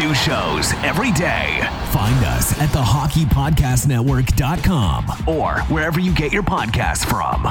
New shows every day. Find us at thehockeypodcastnetwork.com or wherever you get your podcasts from.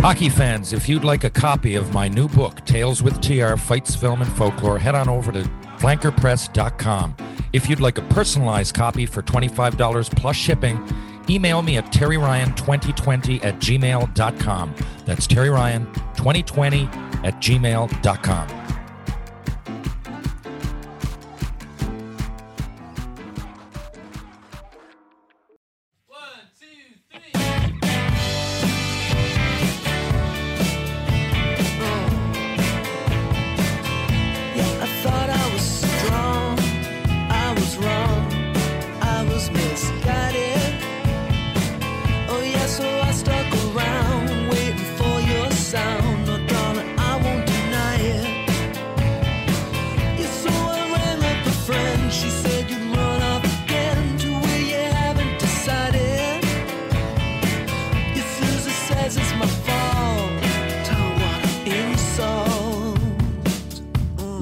Hockey fans, if you'd like a copy of my new book, Tales with TR Fights, Film, and Folklore, head on over to flankerpress.com. If you'd like a personalized copy for $25 plus shipping, email me at terryryan2020 at gmail.com. That's terryryan2020 at gmail.com.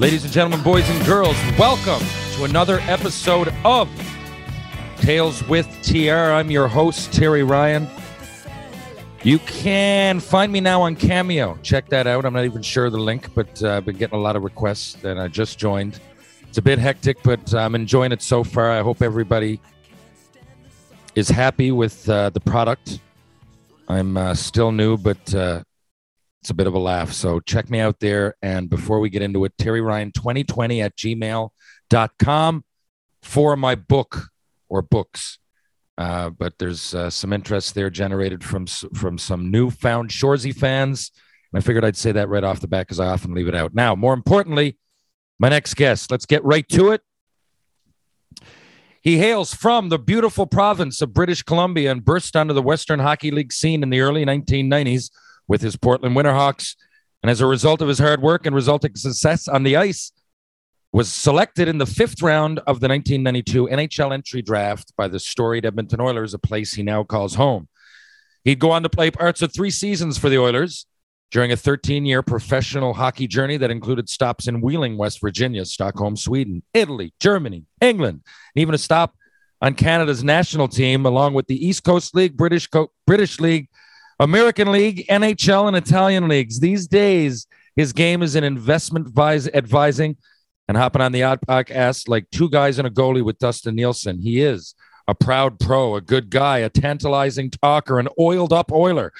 Ladies and gentlemen, boys and girls, welcome to another episode of Tales with TR. I'm your host, Terry Ryan. You can find me now on Cameo. Check that out. I'm not even sure the link, but uh, I've been getting a lot of requests and I just joined. It's a bit hectic, but I'm enjoying it so far. I hope everybody is happy with uh, the product. I'm uh, still new, but uh, it's a bit of a laugh. So check me out there. And before we get into it, Terry Ryan 2020 at gmail.com for my book or books. Uh, but there's uh, some interest there generated from from some newfound Shoresy fans. And I figured I'd say that right off the bat because I often leave it out. Now, more importantly, my next guest. Let's get right to it. He hails from the beautiful province of British Columbia and burst onto the Western Hockey League scene in the early 1990s with his Portland Winterhawks. And as a result of his hard work and resulting success on the ice, was selected in the fifth round of the 1992 NHL entry draft by the storied Edmonton Oilers, a place he now calls home. He'd go on to play parts of three seasons for the Oilers during a 13 year professional hockey journey that included stops in Wheeling, West Virginia, Stockholm, Sweden, Italy, Germany, England, and even a stop on Canada's national team, along with the East Coast League, British, Co- British League, American League, NHL, and Italian leagues. These days, his game is in investment vis- advising and hopping on the odd podcast like two guys and a goalie with Dustin Nielsen. He is a proud pro, a good guy, a tantalizing talker, an oiled up oiler.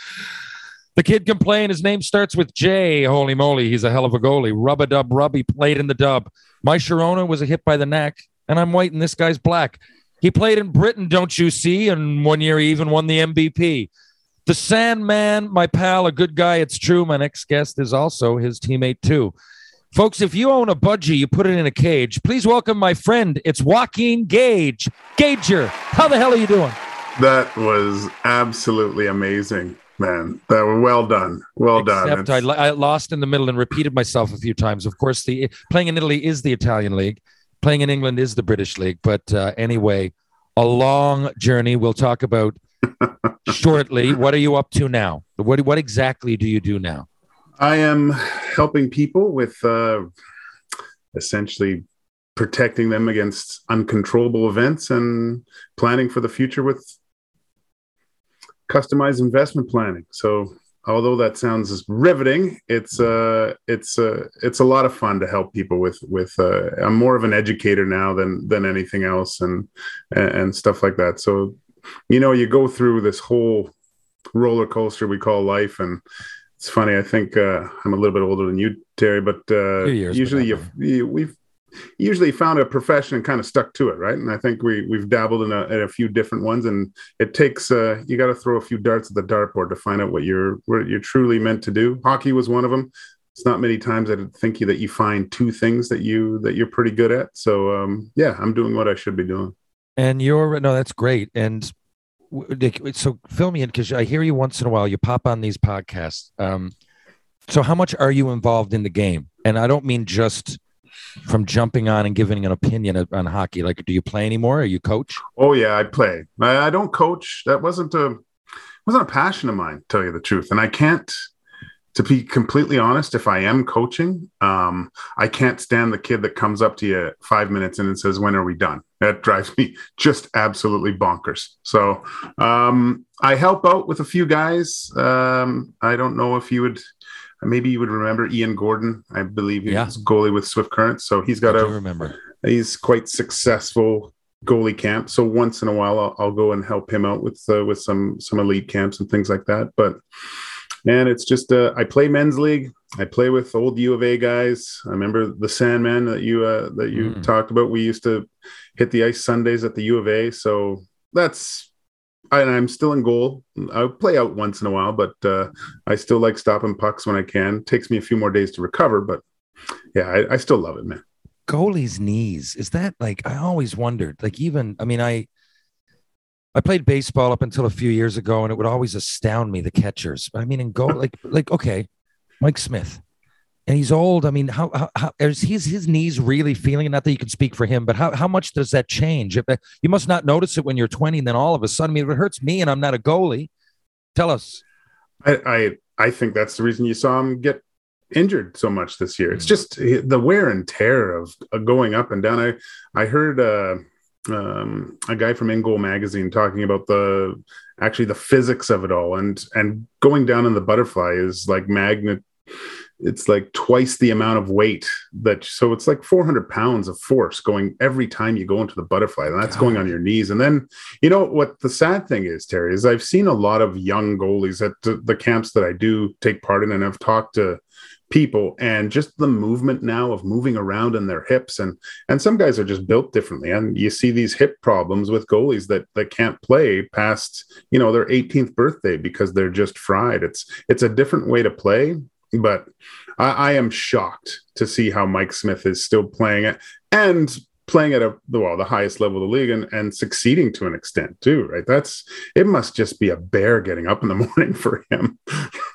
The kid can play, and his name starts with J. Holy moly, he's a hell of a goalie. Rub a dub rub, he played in the dub. My Sharona was a hit by the Knack, and I'm white, and this guy's black. He played in Britain, don't you see? And one year he even won the MVP. The Sandman, my pal, a good guy. It's true. My next guest is also his teammate, too. Folks, if you own a budgie, you put it in a cage. Please welcome my friend. It's Joaquin Gage. Gager, how the hell are you doing? That was absolutely amazing, man. That was well done. Well done. Except I, I lost in the middle and repeated myself a few times. Of course, the playing in Italy is the Italian league. Playing in England is the British league. But uh, anyway, a long journey. We'll talk about shortly. What are you up to now? What what exactly do you do now? I am helping people with uh, essentially protecting them against uncontrollable events and planning for the future with customized investment planning. So although that sounds riveting, it's uh it's uh it's a lot of fun to help people with with uh I'm more of an educator now than than anything else and and, and stuff like that. So you know, you go through this whole roller coaster we call life and it's funny. I think uh, I'm a little bit older than you, Terry, but uh, usually you, you we've usually found a profession and kind of stuck to it, right? And I think we we've dabbled in a, in a few different ones, and it takes uh, you got to throw a few darts at the dartboard to find out what you're what you're truly meant to do. Hockey was one of them. It's not many times I think you that you find two things that you that you're pretty good at. So um, yeah, I'm doing what I should be doing. And you're no, that's great. And so fill me in because I hear you once in a while. You pop on these podcasts. Um, so how much are you involved in the game? And I don't mean just from jumping on and giving an opinion on hockey. Like, do you play anymore? Are you coach? Oh yeah, I play. I, I don't coach. That wasn't a wasn't a passion of mine, tell you the truth. And I can't, to be completely honest, if I am coaching, um, I can't stand the kid that comes up to you five minutes in and says, "When are we done?" That drives me just absolutely bonkers. So um, I help out with a few guys. Um, I don't know if you would. Maybe you would remember Ian Gordon. I believe he's Yeah. goalie with Swift Current. So he's got I a remember. he's quite successful goalie camp. So once in a while, I'll, I'll go and help him out with uh, with some some elite camps and things like that. But man, it's just uh, I play men's league. I play with old U of A guys. I remember the Sandman that you uh, that you Mm. talked about. We used to hit the ice Sundays at the U of A. So that's and I'm still in goal. I play out once in a while, but uh, I still like stopping pucks when I can. Takes me a few more days to recover, but yeah, I, I still love it, man. goalie's knees is that like i always wondered like even i mean i i played baseball up until a few years ago and it would always astound me the catchers. I mean in goal like like okay mike smith. And he's old. I mean how how, how is his his knees really feeling? Not that you can speak for him but how, how much does that change? If, uh, you must not notice it when you're 20 and then all of a sudden I mean, if it hurts me and i'm not a goalie. Tell us. I, I I think that's the reason you saw him get injured so much this year. It's hmm. just eh, the wear and tear of, of going up and down. I I heard uh, um, a guy from Goal magazine talking about the actually the physics of it all, and and going down in the butterfly is like magnet. It's like twice the amount of weight that so it's like 400 pounds of force going every time you go into the butterfly, and that's going on your knees. And then you know what the sad thing is, Terry, is I've seen a lot of young goalies at the camps that I do take part in, and I've talked to people and just the movement now of moving around in their hips. And and some guys are just built differently. And you see these hip problems with goalies that that can't play past you know their 18th birthday because they're just fried. It's it's a different way to play but I, I am shocked to see how Mike Smith is still playing it. And playing at a well the highest level of the league and, and succeeding to an extent too right that's it must just be a bear getting up in the morning for him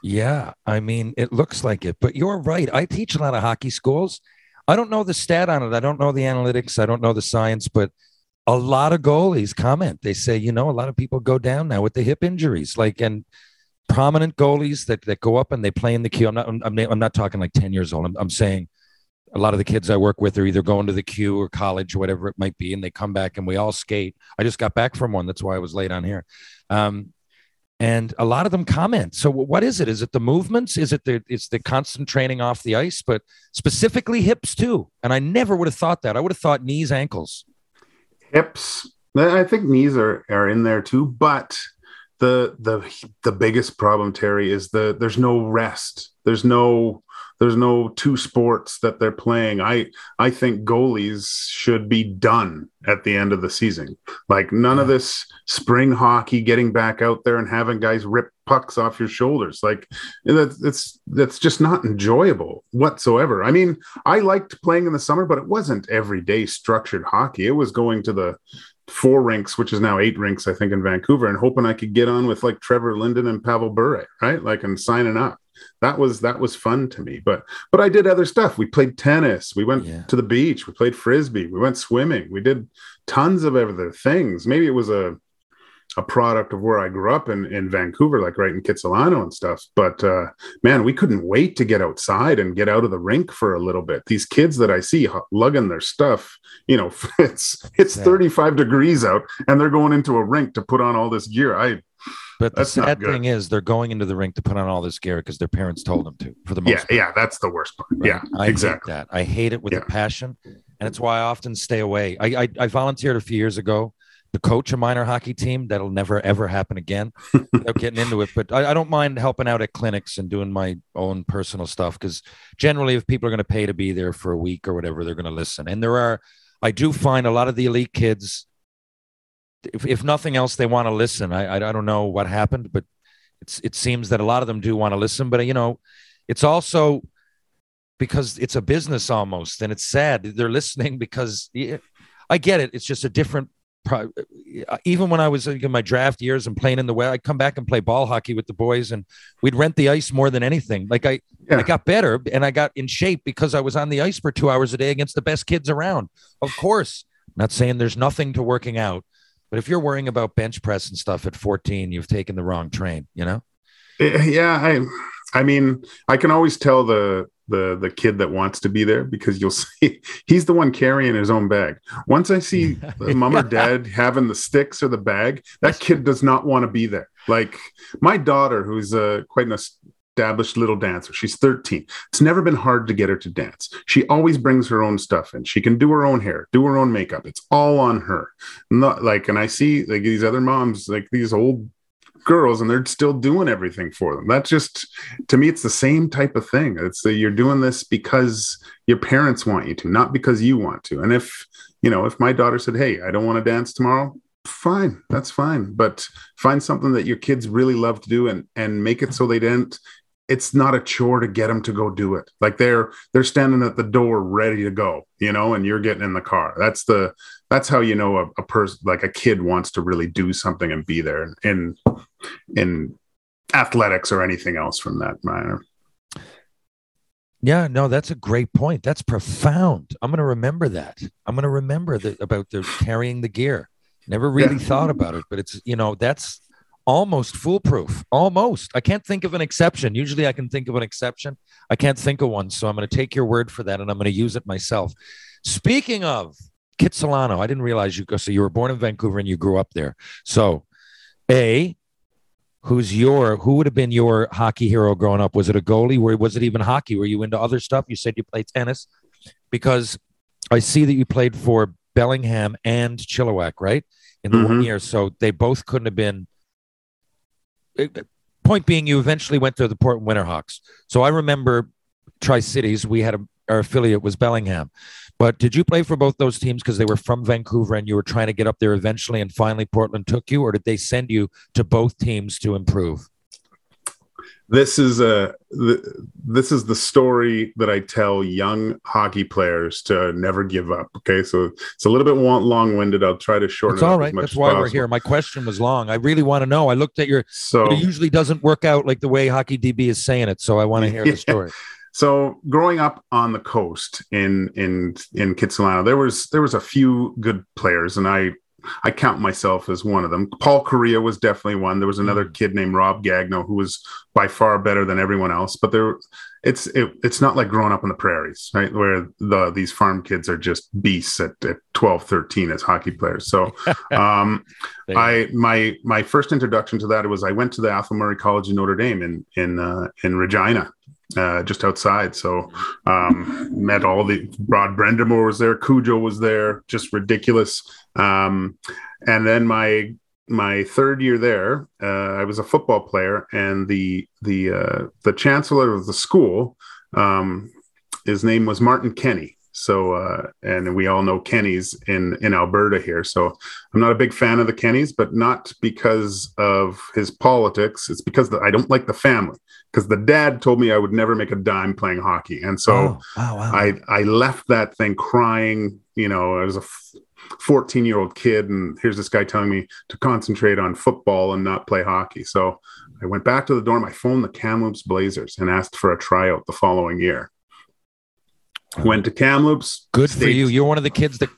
Yeah, I mean, it looks like it, but you're right. I teach a lot of hockey schools. I don't know the stat on it. I don't know the analytics. I don't know the science, but a lot of goalies comment. They say, you know, a lot of people go down now with the hip injuries, like and prominent goalies that that go up and they play in the Q. I'm not. I'm, I'm, not talking like ten years old. I'm, I'm saying a lot of the kids I work with are either going to the Q or college or whatever it might be, and they come back and we all skate. I just got back from one. That's why I was late on here. Um, and a lot of them comment. So what is it? Is it the movements? Is it the it's the constant training off the ice, but specifically hips too? And I never would have thought that. I would have thought knees, ankles. hips i think knees are are in there too but the the the biggest problem terry is the there's no rest there's no there's no two sports that they're playing. I i think goalies should be done at the end of the season. Like none of this spring hockey getting back out there and having guys rip pucks off your shoulders. Like that's that's that's just not enjoyable whatsoever. I mean i liked playing in the summer but it wasn't everyday structured hockey. It was going to the four rinks, which is now eight rinks, I think, in Vancouver, and hoping I could get on with like Trevor Linden and Pavel Bure, right? Like and signing up. That was that was fun to me. But but I did other stuff. We played tennis. We went Yeah. to the beach. We played frisbee. We went swimming. We did tons of other things. Maybe it was a a product of where I grew up in in Vancouver, like right in Kitsilano and stuff. But uh, man, we couldn't wait to get outside and get out of the rink for a little bit. These kids that I see lugging their stuff, you know, it's it's Yeah. 35 degrees out, and they're going into a rink to put on all this gear. I But the That's sad thing is, they're going into the rink to put on all this gear because their parents told them to. For the most yeah part. yeah, that's the worst part. right? Yeah, I exactly. hate that. I hate it with Yeah. a passion, and it's why I often stay away. I, I I volunteered a few years ago to coach a minor hockey team. That'll never ever happen again. without getting into it, but I, I don't mind helping out at clinics and doing my own personal stuff because generally, if people are going to pay to be there for a week or whatever, they're going to listen. And there are, I do find a lot of the elite kids. If, if nothing else, they want to listen. I, I I don't know what happened, but it's it seems that a lot of them do want to listen. But uh, you know, it's also because it's a business almost, and it's sad they're listening because yeah, I get it. It's just a different. pro- uh, Even when I was uh, in my draft years and playing in the way, I'd come back and play ball hockey with the boys, and we'd rent the ice more than anything. Like I, Yeah. I got better and I got in shape because I was on the ice for two hours a day against the best kids around. Of course, not saying there's nothing to working out, but if you're worrying about bench press and stuff at 14, you've taken the wrong train. You know. Eh, yeah i i mean i can always tell the the the kid that wants to be there because you'll see he's the one carrying his own bag once i see the mom or dad having the sticks or the bag that kid does not want to be there like my daughter who's uh, quite an established little dancer she's 13 it's never been hard to get her to dance she always brings her own stuff in she can do her own hair do her own makeup it's all on her not like and i see like these other moms like these old girls and they're still doing everything for them. That's just to me, it's the same type of thing. It's that you're doing this because your parents want you to, not because you want to. And if you know, if my daughter said, "Hey, I don't want to dance tomorrow," fine, that's fine. But find something that your kids really love to do and and make it so they didn't. It's not a chore to get them to go do it. Like they're they're standing at the door ready to go, you know, and you're getting in the car. That's the that's how you know a, a person like a kid wants to really do something and be there in in athletics or anything else from that manner. Yeah, no, that's a great point. That's profound. I'm going to remember that. I'm going to remember that about the carrying the gear. Never really Yeah. thought about it, but it's you know that's almost foolproof. Almost. I can't think of an exception. Usually, I can think of an exception. I can't think of one, so I'm going to take your word for that, and I'm going to use it myself. Speaking of Kitsilano, I didn't realize you. So you were born in Vancouver and you grew up there. So, a who's your who would have been your hockey hero growing up? Was it a goalie? Or was it even hockey? Were you into other stuff? You said you played tennis because I see that you played for Bellingham and Chilliwack, right? In the one Mhm. year. So they both couldn't have been. Point being, you eventually went to the Portland Winterhawks. So I remember Tri Cities. We had a, our affiliate was Bellingham. But did you play for both those teams because they were from Vancouver and you were trying to get up there eventually and finally Portland took you, or did they send you to both teams to improve? This is a th- this is the story that I tell young hockey players to never give up. Okay, so it's a little bit long winded. I'll try to shorten It's all as much That's why we're here. My question was long. I really want to know. I looked at your, So it usually doesn't work out like the way Hockey DB is saying it. So I want to hear Yeah. the story. So growing up on the coast in in in Kitsilano, there was there was a few good players, and I I count myself as one of them. Paul Kariya was definitely one. There was another kid named Rob Gagno who was by far better than everyone else. But there, it's it, it's not like growing up in the prairies, right? Where the these farm kids are just beasts at, at 12, 13 as hockey players. So um, I my my first introduction to that was I went to the Athol Murray College in Notre Dame in in uh, in Regina, uh, just outside. So um, met all the Rod Brind'Amour was there, Cujo was there, just ridiculous. Um, and then my my third year there, uh, I was a football player, and the the uh, the chancellor of the school, um, his name was Martin Kenney. So uh, and we all know Kenney's in in Alberta here. So I'm not a big fan of the Kenneys, but not because of his politics. It's because the, I don't like the family. Because the dad told me I would never make a dime playing hockey, and so Oh, wow, wow. I I left that thing crying. You know, I was a 14 year old kid, and here's this guy telling me to concentrate on football and not play hockey. So I went back to the dorm. I phoned the Kamloops Blazers and asked for a tryout the following year. Went to Kamloops. Good for you. You're one of the kids that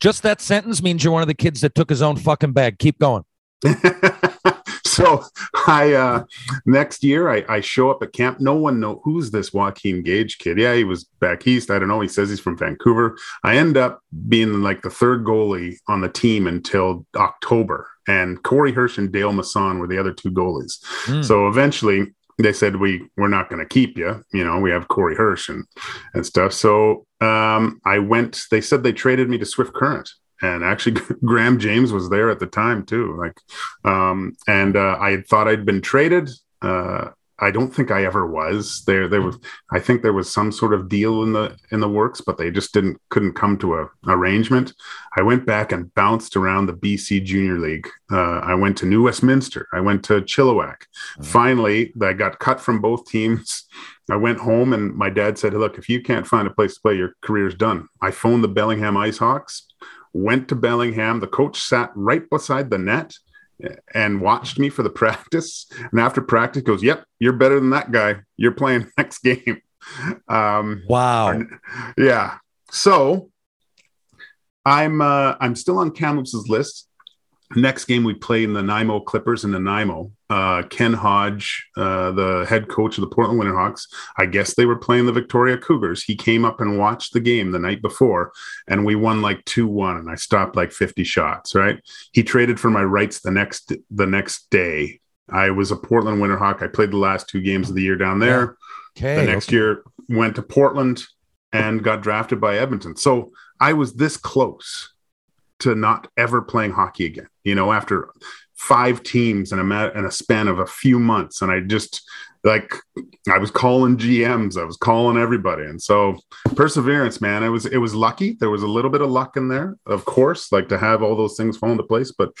just that sentence means you're one of the kids that took his own fucking bag. Keep going. so I uh next year I, I show up at camp. No one know who's this Joaquin Gage kid. Yeah, he was back east. I don't know. He says he's from Vancouver. I end up being like the third goalie on the team until October. And Corey Hirsch and Dale Masson were the other two goalies. Hmm. So eventually they said we we're not going to keep you. You know, we have Corey Hirsch and and stuff. So um, I went. They said they traded me to Swift Current, and actually Graham James was there at the time too. Like, um, and uh, I thought I'd been traded. Uh, I don't think I ever was there. There was, I think there was some sort of deal in the in the works, but they just didn't couldn't come to a arrangement. I went back and bounced around the BC Junior League. Uh, I went to New Westminster. I went to Chilliwack. Finally, I got cut from both teams. I went home and my dad said, "Look, if you can't find a place to play, your career's done." I phoned the Bellingham Ice Hawks. Went to Bellingham. The coach sat right beside the net and watched me for the practice. And after practice, goes, "Yep, you're better than that guy. You're playing next game." Um, Wow. yeah. So I'm uh, I'm still on Kamloop's list. Next game we play in the Nanaimo Clippers in Nanaimo. Uh, Ken Hodge, uh, the head coach of the Portland Winterhawks, I guess they were playing the Victoria Cougars. He came up and watched the game the night before, and we won like two one, and I stopped like fifty shots. Right? He traded for my rights the next the next day. I was a Portland Winterhawk. I played the last two games of the year down there Okay. the next year went to Portland and got drafted by Edmonton. So I was this close to not ever playing hockey again. You know, after five teams in a in a span of a few months, and I just like I was calling GMs, I was calling everybody, and so perseverance, man. It was it was lucky. There was a little bit of luck in there, of course, like to have all those things fall into place. But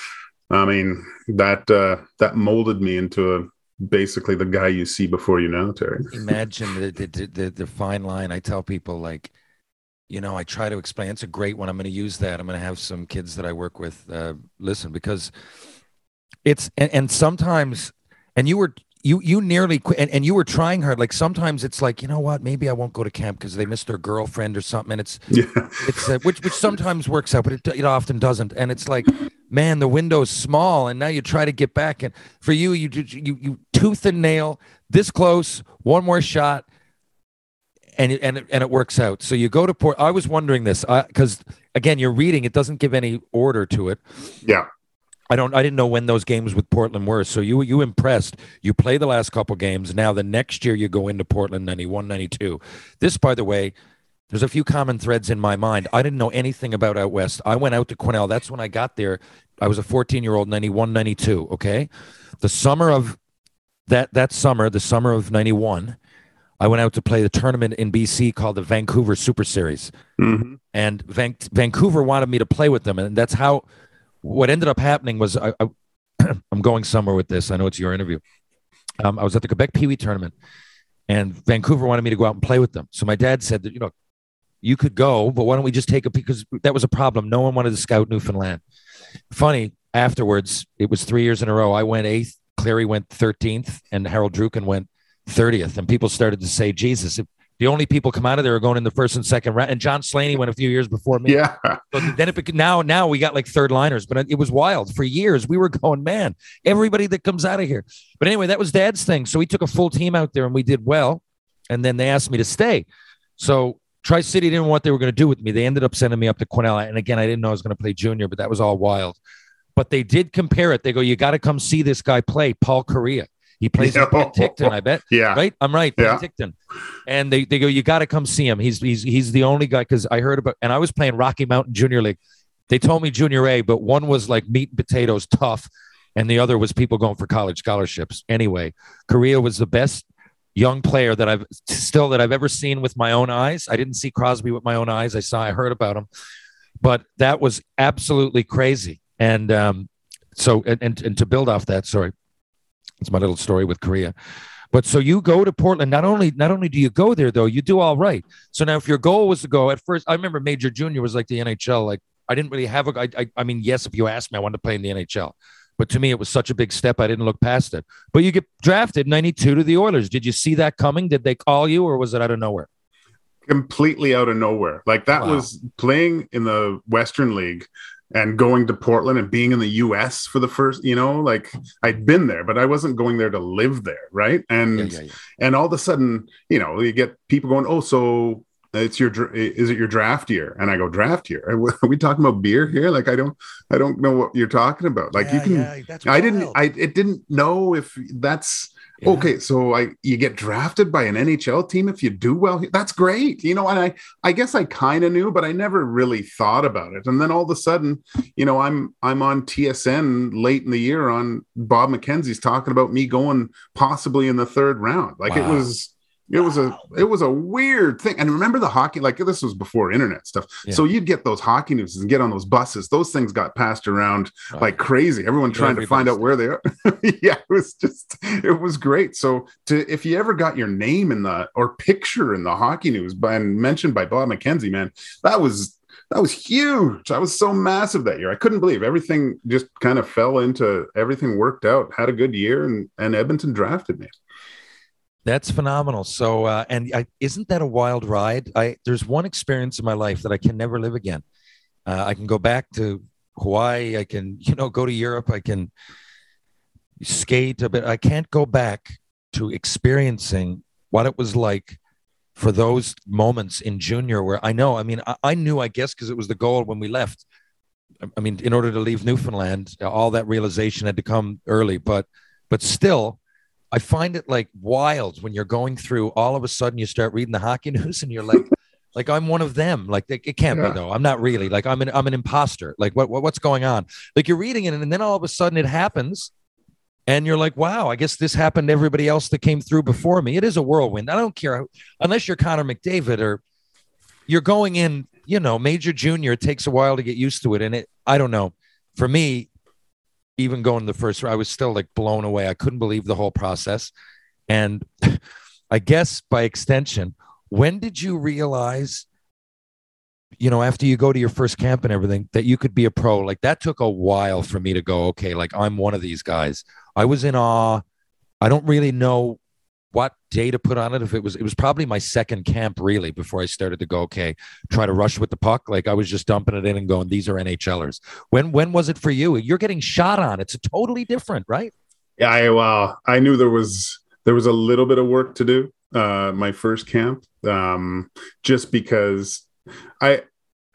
I mean that uh, that molded me into a basically the guy you see before you know, Terry. Imagine the, the, the, the, the fine line. I tell people, like, you know, I try to explain. It's a great one. I'm going to use that. I'm going to have some kids that I work with uh, listen because it's, and, and sometimes, and you were, you you nearly quit and, and you were trying hard like sometimes it's like you know what maybe i won't go to camp because they missed their girlfriend or something and it's Yeah. it's uh, which which sometimes works out but it, it often doesn't and it's like man the window's small and now you try to get back and for you you you you tooth and nail this close one more shot and it, and it, and it works out so you go to port i was wondering this uh, because again you're reading it doesn't give any order to it Yeah. I don't. I didn't know when those games with Portland were. So you you impressed. You play the last couple games. Now the next year you go into Portland 91, 92. This, by the way, there's a few common threads in my mind. I didn't know anything about out west. I went out to Cornell. That's when I got there. I was a 14 year old, 91, 92. Okay, the summer of that that summer, the summer of 91. I went out to play the tournament in BC called the Vancouver Super Series Mhm. and Van- Vancouver wanted me to play with them, and that's how. What ended up happening was I, I I'm going somewhere with this. I know it's your interview. Um, I was at the Quebec Pee Wee tournament, and Vancouver wanted me to go out and play with them. So my dad said that you know you could go, but why don't we just take a because that was a problem. No one wanted to scout Newfoundland. Funny afterwards, it was three years in a row. I went eighth, Cleary went thirteenth, and Harold Druken went thirtieth. And people started to say, "Jesus, if the only people come out of there are going in the first and second round." And John Slaney went a few years before me. Yeah. So then it now now we got like third liners, but it was wild for years. We were going, man, everybody that comes out of here. But anyway, that was Dad's thing. So he took a full team out there, and we did well. And then they asked me to stay. So Tri City didn't know what they were going to do with me. They ended up sending me up to Cornell, and again, I didn't know I was going to play junior, but that was all wild. But they did compare it. They go, you got to come see this guy play, Paul Kariya. He plays at Penticton, I bet. Yeah. Right? I'm right. Yeah. Penticton. And they, they go, you got to come see him. He's he's he's the only guy because I heard about and I was playing Rocky Mountain Junior League. They told me junior A, but one was like meat and potatoes tough, and the other was people going for college scholarships. Anyway, Kariya was the best young player that I've still that I've ever seen with my own eyes. I didn't see Crosby with my own eyes. I saw I heard about him. But that was absolutely crazy. And um, so and, and and to build off that, sorry. It's my little story with Kariya. But so you go to Portland. Not only not only do you go there though, you do all right. So now, if your goal was to go at first, I remember Major Junior was like the NHL. Like I didn't really have a. I, I, I mean, yes, if you asked me, I wanted to play in the NHL. But to me, it was such a big step. I didn't look past it. But you get drafted '92 to the Oilers. Did you see that coming? Did they call you, or was it out of nowhere? completely out of nowhere. Like that Wow. was playing in the Western League. And going to Portland and being in the US for the first, you know, like I'd been there, but I wasn't going there to live there, right? And Yeah, yeah, yeah. and all of a sudden, you know, you get people going, "Oh, so it's your is it your draft year?" And I go, "Draft year? Are we- talking about beer here? Like I don't I don't know what you're talking about. Like you can I didn't. I it didn't know if that's Yeah. okay so i you get drafted by an nhl team if you do well that's great you know and i i guess i kind of knew but i never really thought about it. And then all of a sudden you know i'm i'm on tsn late in the year on bob mckenzie's talking about me going possibly in the third round. Like it was it was a it was a weird thing. And remember the hockey like this was before internet stuff. Yeah. so you'd get those hockey news and get on those buses. Those things got passed around Right. like crazy. Everyone Yeah, trying to find out where they are. Yeah it was just it was great. So to if you ever got your name in the or picture in the hockey news by and mentioned by bob mckenzie man that was that was huge. I was so massive that year. I couldn't believe everything just kind of fell into everything worked out had a good year and and edmonton drafted me That's phenomenal. So, uh, and I, isn't that a wild ride? I there's one experience in my life that I can never live again. Uh, I can go back to Hawaii. I can, you know, go to Europe. I can skate a bit. I can't go back to experiencing what it was like for those moments in junior where I know. I mean, I, I knew, I guess, because it was the goal when we left. I- I mean, in order to leave Newfoundland, all that realization had to come early, but but still, I find it like wild when you're going through. All of a sudden, you start reading the hockey news, and you're like, like I'm one of them. Like it, can't Yeah. be though. I'm not really. Like I'm an I'm an imposter. Like what, what what's going on? Like you're reading it, and then all of a sudden it happens, and you're like, wow, I guess this happened to everybody else that came through before me. It is a whirlwind. I don't care unless you're Connor McDavid or you're going in. You know, major junior. It takes a while to get used to it, and it. I don't know. For me, even going to the first I was still like blown away. I couldn't believe the whole process. And I guess by extension, when did you realize, you know, after you go to your first camp and everything, that you could be a pro? Like that took a while for me to go, okay, like I'm one of these guys. I was in awe. I don't really know what day to put on it. If it was, it was probably my second camp really before I started to go, okay, try to rush with the puck. Like I was just dumping it in and going, these are NHLers. When when was it for you? You're getting shot on. It's totally different, right? Yeah, I well, I knew there was there was a little bit of work to do. Uh, my first camp, um, just because I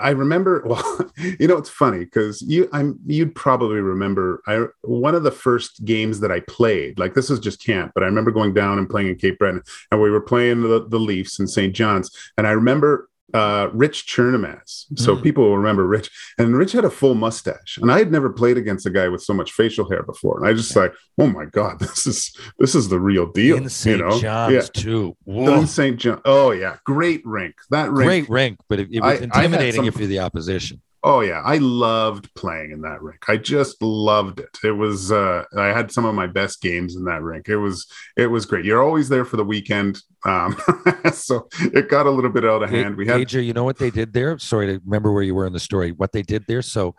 I remember. Well, you know, it's funny because you I'm you'd probably remember. I one of the first games that I played. Like this was just camp, but I remember going down and playing in Cape Breton, and we were playing the, the Leafs in St. John's, and I remember. Uh, Rich Chernomaz. So Mm. people will remember Rich, and Rich had a full mustache, and I had never played against a guy with so much facial hair before. And I just like, oh my god, this is this is the real deal. in St. you know? John's yeah. too. In St. John. Oh yeah, great rink. That rink. Great rink, but it, it I- I was had intimidating some- if you're the opposition. Oh yeah, I loved playing in that rink. I just loved it. It was uh I had some of my best games in that rink. It was it was great. You're always there for the weekend. Um so it got a little bit out of hand. We had AJ, you know what they did there? Sorry to remember where you were in the story. What they did there, so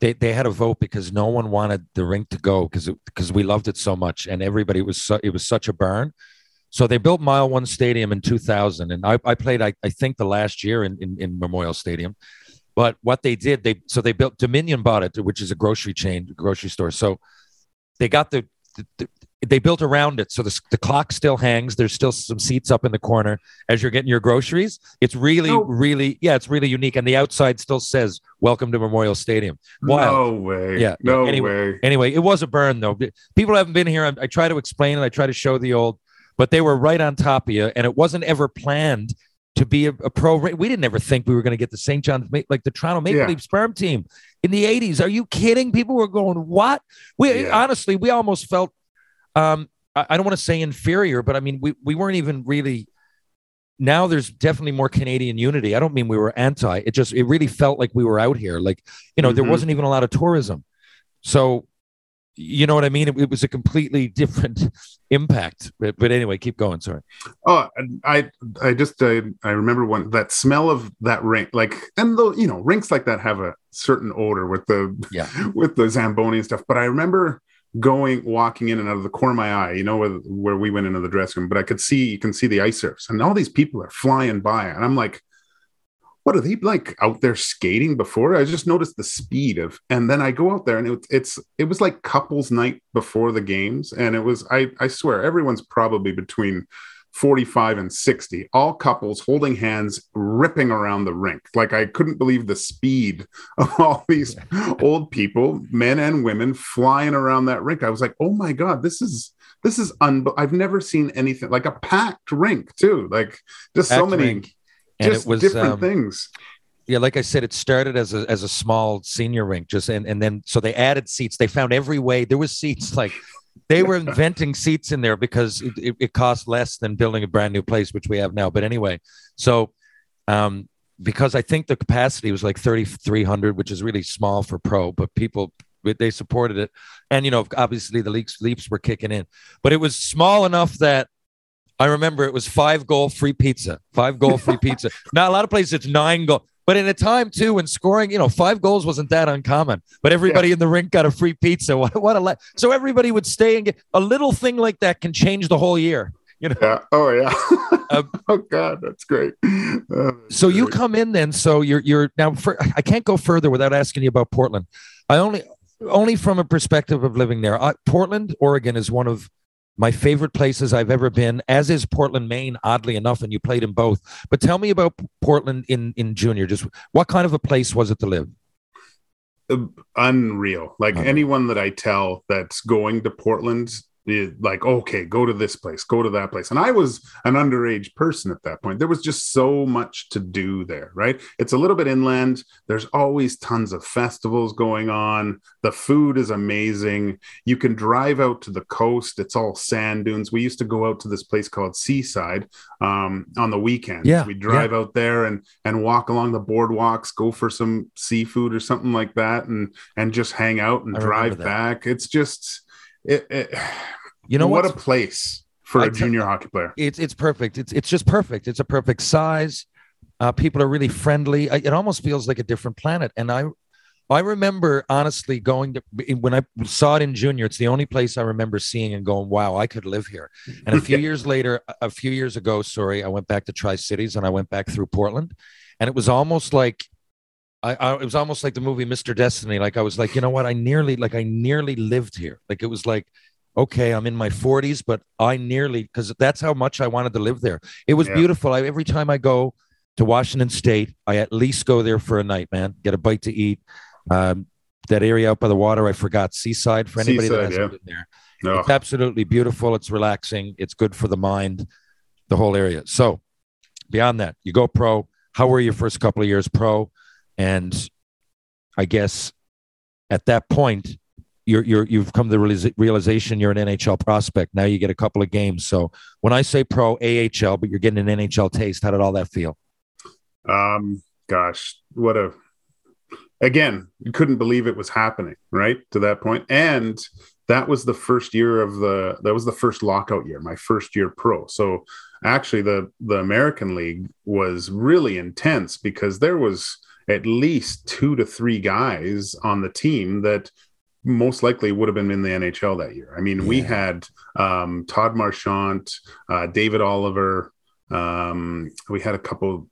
they, they had a vote because no one wanted the rink to go because because we loved it so much and everybody was su- it was such a burn. So they built Mile One Stadium in 2000, and I, I played I, I think the last year in, in in Memorial Stadium. But what they did, they so they built Dominion bought it, which is a grocery chain, grocery store. So they got the, the, the they built around it, so the, the clock still hangs. There's still some seats up in the corner as you're getting your groceries. It's really, Oh. really, yeah, it's really unique. And the outside still says "Welcome to Memorial Stadium." Wild. no way. Yeah, No anyway. way. Anyway, it was a burn though. People haven't been here. I, I try to explain it. I try to show the old, but they were right on top of you, and it wasn't ever planned to be a, a pro. We didn't ever think we were going to get the St. John's, like the Toronto Maple Yeah. Leafs farm team in the '80s. Are you kidding? People were going, "What?" We Yeah. honestly, we almost felt. Um, I, I don't want to say inferior, but I mean, we we weren't even really. Now there's definitely more Canadian unity. I don't mean we were anti. It just it really felt like we were out here. Like you know, there Mhm. wasn't even a lot of tourism. So, you know what I mean? It, it was a completely different impact. But, but anyway, keep going. Sorry. Oh, and I I just I, I remember when that smell of that rink, like and the you know rinks like that have a certain odor with the Yeah. with the zamboni and stuff. But I remember going walking in and out of the corner of my eye, you know where where we went into the dressing room, but I could see you can see the ice surfs and all these people are flying by, and I'm like. What are they like out there skating before? I just noticed the speed of, and then I go out there and it, it's it was like couples night before the games, and it was I I swear everyone's probably between 45 and 60, all couples holding hands, ripping around the rink. Like I couldn't believe the speed of all these old people, men and women, flying around that rink. I was like, oh my God, this is this is un I've never seen anything like a packed rink, too. Like just so many rink. And just it was, different um, things. Yeah, like I said, it started as a as a small senior rink, just and and then so they added seats. They found every way. There was seats like they were inventing seats in there because it, it, it cost less than building a brand new place, which we have now. But anyway, so um, because I think the capacity was like thirty three hundred, which is really small for pro, but people they supported it, and you know obviously the Leafs Leafs were kicking in, but it was small enough that I remember it was five goal free pizza, five goal free pizza. Now a lot of places it's nine goal, but in a time too when scoring, you know, five goals wasn't that uncommon. But everybody in the rink got a free pizza. What, what a le- so everybody would stay and get a little thing like that can change the whole year. You know. Yeah. Oh yeah. Uh, oh God, that's great. Uh, So you come in then. So you're you're now. For, I can't go further without asking you about Portland. I only only from a perspective of living there. I, Portland, Oregon, is one of my favorite places I've ever been. As is Portland, Maine. Oddly enough, and you played in both. But tell me about Portland in in junior. Just what kind of a place was it to live? Uh, unreal. Like Unreal. anyone that I tell that's going to Portland, like, okay, go to this place, go to that place. And I was an underage person at that point. There was just so much to do there, right? It's a little bit inland. There's always tons of festivals going on. The food is amazing. You can drive out to the coast. It's all sand dunes. We used to go out to this place called Seaside um, on the weekends. Yeah, we drive out there and and walk along the boardwalks, go for some seafood or something like that, and and just hang out and I drive back. It's just it. it You know what a place for I a junior hockey player. It's it's perfect. It's it's just perfect. It's a perfect size. Uh, people are really friendly. I, it almost feels like a different planet. And I, I remember honestly going to when I saw it in junior. It's the only place I remember seeing and going, "Wow, I could live here." And a few years later, a- a few years ago, sorry, I went back to Tri Cities and I went back through Portland, and it was almost like. I, I, it was almost like the movie Mr. Destiny. Like I was like, you know what? I nearly, like I nearly lived here. Like it was like, okay, I'm in my 40s, but I nearly because that's how much I wanted to live there. It was Yeah. beautiful. I, every time I go to Washington State, I at least go there for a night, man. Get a bite to eat. Um, that area out by the water, I forgot Seaside. For anybody that Seaside, hasn't yeah. been there, No, it's absolutely beautiful. It's relaxing. It's good for the mind. The whole area. So beyond that, you go pro. How were your first couple of years pro? And I guess at that point, you're, you're you've come to the realization you're an NHL prospect. Now you get a couple of games. So when I say pro AHL, but you're getting an NHL taste, how did all that feel? um, gosh, what a again, you couldn't believe it was happening, right? To that point. And that was the first year of the that was the first lockout year, my first year pro. So actually the the American League was really intense because there was at least two to three guys on the team that most likely would have been in the NHL that year. I mean, we had um, Todd Marchant, uh, David Oliver. Um, we had a couple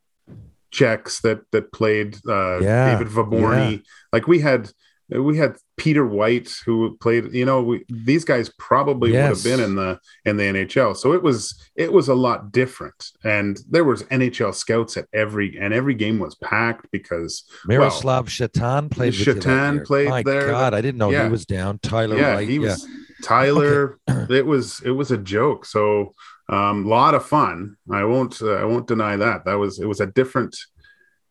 Czechs that that played. Uh, Yeah, David Vyborny. Like we had we had Peter White who played. You know, we, these guys probably would have been in the in the NHL. So it was it was a lot different, and there was NHL scouts at every and every game was packed because Miroslav Satan played with you that Satan played My there. God, I didn't know Yeah. he was down. Tyler yeah, Wright. he was Tyler. it was it was a joke. So um, lot of fun. I won't uh, I won't deny that. That was it was a different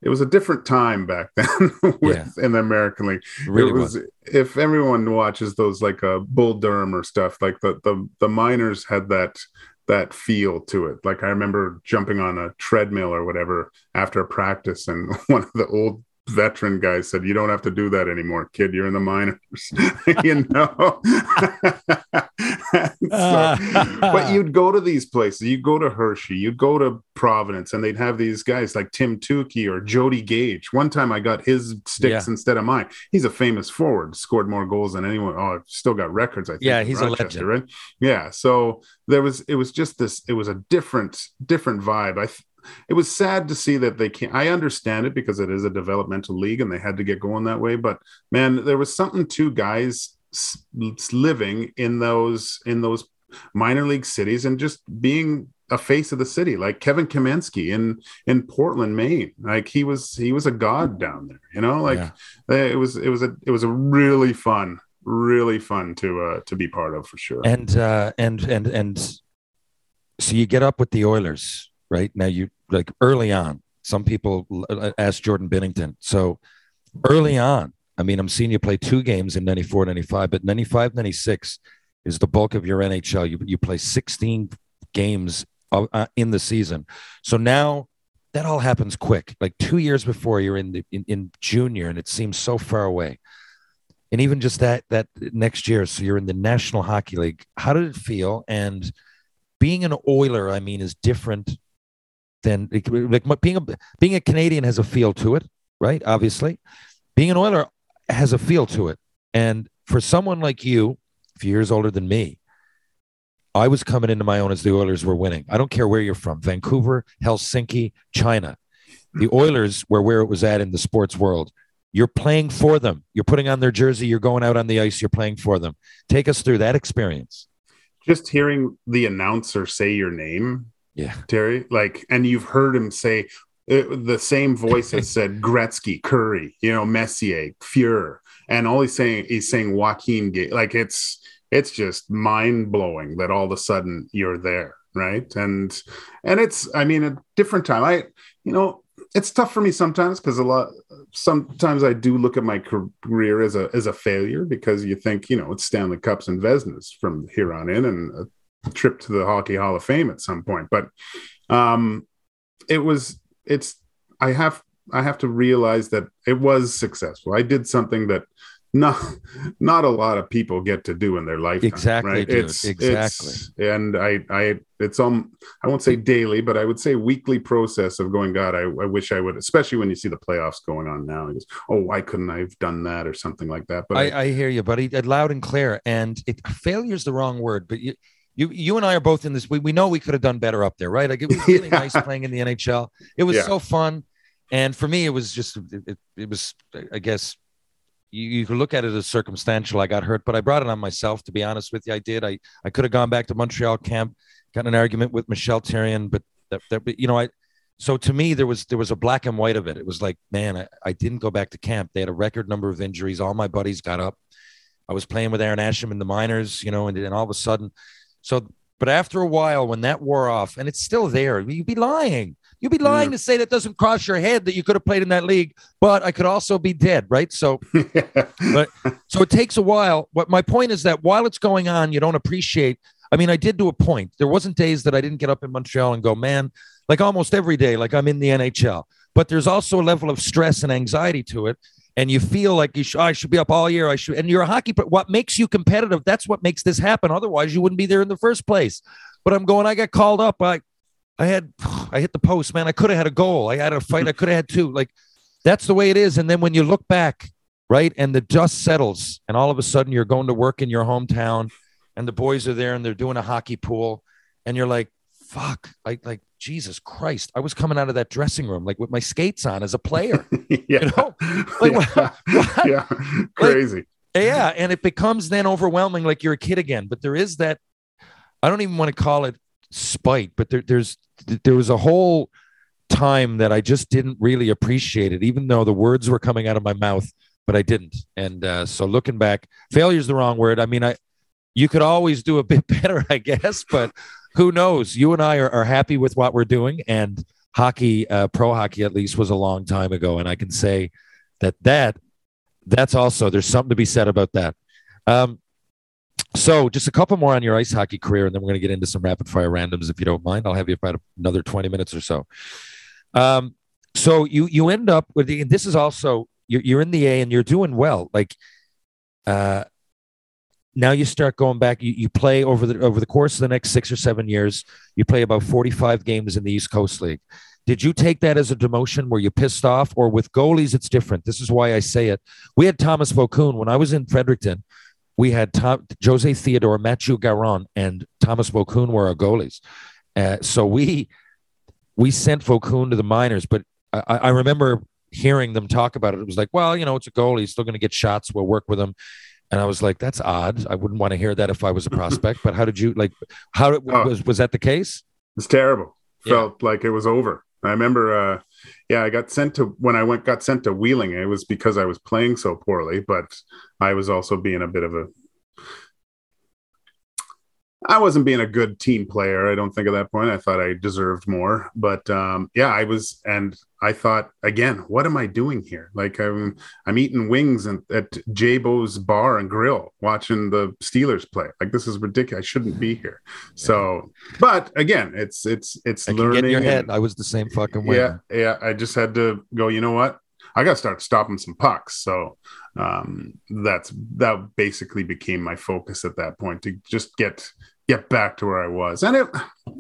it was a different time back then with in the American League. It really it was, if everyone watches those like uh, Bull Durham or stuff, like the the the miners had that that feel to it. Like I remember jumping on a treadmill or whatever after a practice, and one of the old veteran guys said, "You don't have to do that anymore, kid. You're in the minors." you know. So- uh. but you'd go to these places. You'd go to Hershey. You'd go to Providence, and they'd have these guys like Tim Tookey or Jody Gage. One time, I got his sticks Yeah. instead of mine. He's a famous forward, scored more goals than anyone. Oh, I've still got records. I think. Yeah, he's a legend. right? Yeah. So there was. It was just this. It was a different, different vibe. I. th- it was sad to see that they can't. I understand it because it is a developmental league and they had to get going that way. But man, there was something to guys living in those in those minor league cities and just being a face of the city, like Kevin Kaminski in in Portland, Maine. Like he was he was a god down there. You know, like Yeah. it was it was a it was a really fun, really fun to uh to be part of for sure. and uh, and and and so you get up with the Oilers, right? Now you like early on. Some people uh, ask Jordan Binnington. So early on, I mean, I'm seeing you play two games in 94, 95, but 95, 96 is the bulk of your NHL. You you play 16 games uh, uh, in the season. So now that all happens quick. Like two years before you're in the in, in junior, and it seems so far away. And even just that that next year, so you're in the National Hockey League. How did it feel? And being an Oiler, I mean, is different than like being a being a Canadian has a feel to it, right? Obviously, being an Oiler has a feel to it. And for someone like you, a few years older than me, I was coming into my own as the Oilers were winning. I don't care where you're from, Vancouver, Helsinki, China. The mm-hmm. Oilers were where it was at in the sports world. You're playing for them. You're putting on their jersey. You're going out on the ice. You're playing for them. Take us through that experience. Just hearing the announcer say your name, Yeah. Terry, like, and you've heard him say uh, the same voice has said Gretzky, Kurri, you know, Messier, Fuhrer, and all he's saying he's saying Joaquin. Like it's it's just mind blowing that all of a sudden you're there, right? And and it's I mean a different time. I you know it's tough for me sometimes because a lot sometimes I do look at my career as a as a failure because you think you know it's Stanley Cups and Vezinas from here on in and a trip to the Hockey Hall of Fame at some point, but um it was it's i have i have to realize that it was successful i did something that not not a lot of people get to do in their lifetime Exactly, right dude, it's exactly. it's- and i i it's um i won't say daily but i would say weekly process of going god i, I wish i would especially when you see the playoffs going on now just oh why couldn't i have done that or something like that but I, I hear you, buddy. Loud and clear. And it, failure is the wrong word, but you, you, you and I are both in this. We, we know we could have done better up there, right? Like it was really Yeah. nice playing in the NHL. It was Yeah. so fun, and for me, it was just it, it, it was. I guess you, you could look at it as circumstantial. I got hurt, but I brought it on myself. To be honest with you, I did. I I could have gone back to Montreal camp, got in an argument with Michel Therrien, but that, that but, you know I. So to me, there was there was a black and white of it. It was like, man, I, I didn't go back to camp. They had a record number of injuries. All my buddies got up. I was playing with Aaron Asham in the minors, you know, and then all of a sudden, so but after a while, when that wore off, and it's still there, you'd be lying. You'd be lying to say that doesn't cross your head that you could have played in that league, but I could also be dead, right? So, but so it takes a while. What my point is that while it's going on, you don't appreciate. I mean, I did to a point. There wasn't days that I didn't get up in Montreal and go, man, like almost every day, like I'm in the NHL. But there's also a level of stress and anxiety to it. And you feel like you should, oh, I should be up all year. I should, and you're a hockey, but what makes you competitive? That's what makes this happen. Otherwise, you wouldn't be there in the first place. But I'm going, I got called up. I, I had, I hit the post, man. I could have had a goal. I had a fight. I could have had two. Like, that's the way it is. And then when you look back, right, and the dust settles, and all of a sudden you're going to work in your hometown, and the boys are there and they're doing a hockey pool, and you're like, fuck, like, like Jesus Christ, I was coming out of that dressing room like with my skates on as a player. yeah You know, like, yeah. what- what? yeah crazy yeah, and it becomes then overwhelming, like you're a kid again. But there is that. I don't even want to call it spite, but there, there's there was a whole time that I just didn't really appreciate it, even though the words were coming out of my mouth, but I didn't. And uh, so looking back, failure is the wrong word. I mean, I you could always do a bit better, I guess, but who knows? You and I are, are happy with what we're doing, and hockey, uh, pro hockey at least, was a long time ago, and I can say that that that's also there's something to be said about that. Um, so just a couple more on your ice hockey career, and then we're going to get into some rapid fire randoms if you don't mind. I'll have you about another 20 minutes or so. Um, so you you end up with the, this is also you're, you're in the A and you're doing well. Like uh, now you start going back. You, you play over the over the course of the next six or seven years. You play about 45 games in the East Coast League. Did you take that as a demotion? Were you pissed off? Or with goalies, it's different. This is why I say it. We had Thomas Vokoun when I was in Fredericton. We had Tom, Jose Theodore, Mathieu Garon, and Thomas Vokoun were our goalies. Uh, so we we sent Vokoun to the minors, but I I remember hearing them talk about it. It was like, well, you know, it's a goalie He's still going to get shots. We'll work with him. And I was like, that's odd. I wouldn't want to hear that if I was a prospect. but how did you like? How did, Oh. was was that the case? It's terrible. Yeah. Felt like it was over. I remember, uh, yeah, I got sent to when I went got sent to Wheeling. It was because I was playing so poorly, but I was also being a bit of a. I wasn't being a good team player. I don't think at that point. I thought I deserved more, but um, yeah, I was, and I thought again, what am I doing here? Like I'm, I'm eating wings and, at Jabo's Bar and Grill, watching the Steelers play. Like this is ridiculous. I shouldn't be here. So, but again, it's it's it's I learning. get in your head. and- I was the same fucking way. yeah, yeah. I just had to go. You know what? I got to start stopping some pucks. So um, that's that basically became my focus at that point to just get get back to where I was. And it,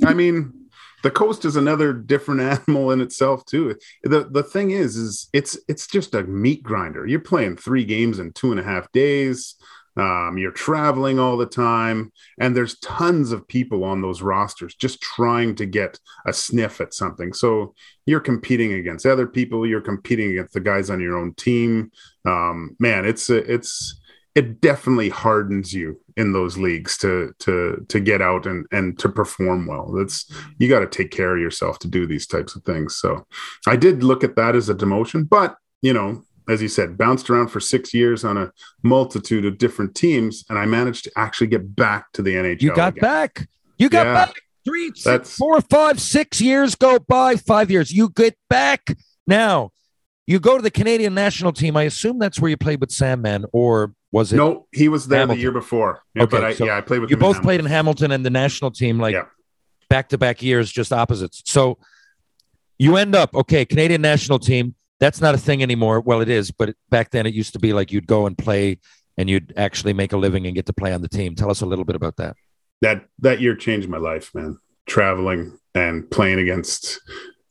I mean, the coast is another different animal in itself too. the The thing is, is it's it's just a meat grinder. You're playing three games in two and a half days. Um, you're traveling all the time, and there's tons of people on those rosters just trying to get a sniff at something. So you're competing against other people. You're competing against the guys on your own team. Um, man, it's it's it definitely hardens you in those leagues to to to get out and and to perform well. That's you got to take care of yourself to do these types of things. So I did look at that as a demotion, but you know, as you said, bounced around for six years on a multitude of different teams, and I managed to actually get back to the NHL. You got again. back. You got Yeah. back. Three, six, That's- four, five, six years go by. Five years. You get back now. You go to the Canadian national team. I assume that's where you played with Sandman, or was it? No, he was there Hamilton? the year before. Yeah, Okay, but I, so yeah, I played with you him in both played in Hamilton and the national team, like back to back years, just opposites. So you end up okay, Canadian national team. That's not a thing anymore. Well, it is, but back then it used to be like you'd go and play, and you'd actually make a living and get to play on the team. Tell us a little bit about that. that that year changed my life, man. Traveling and playing against,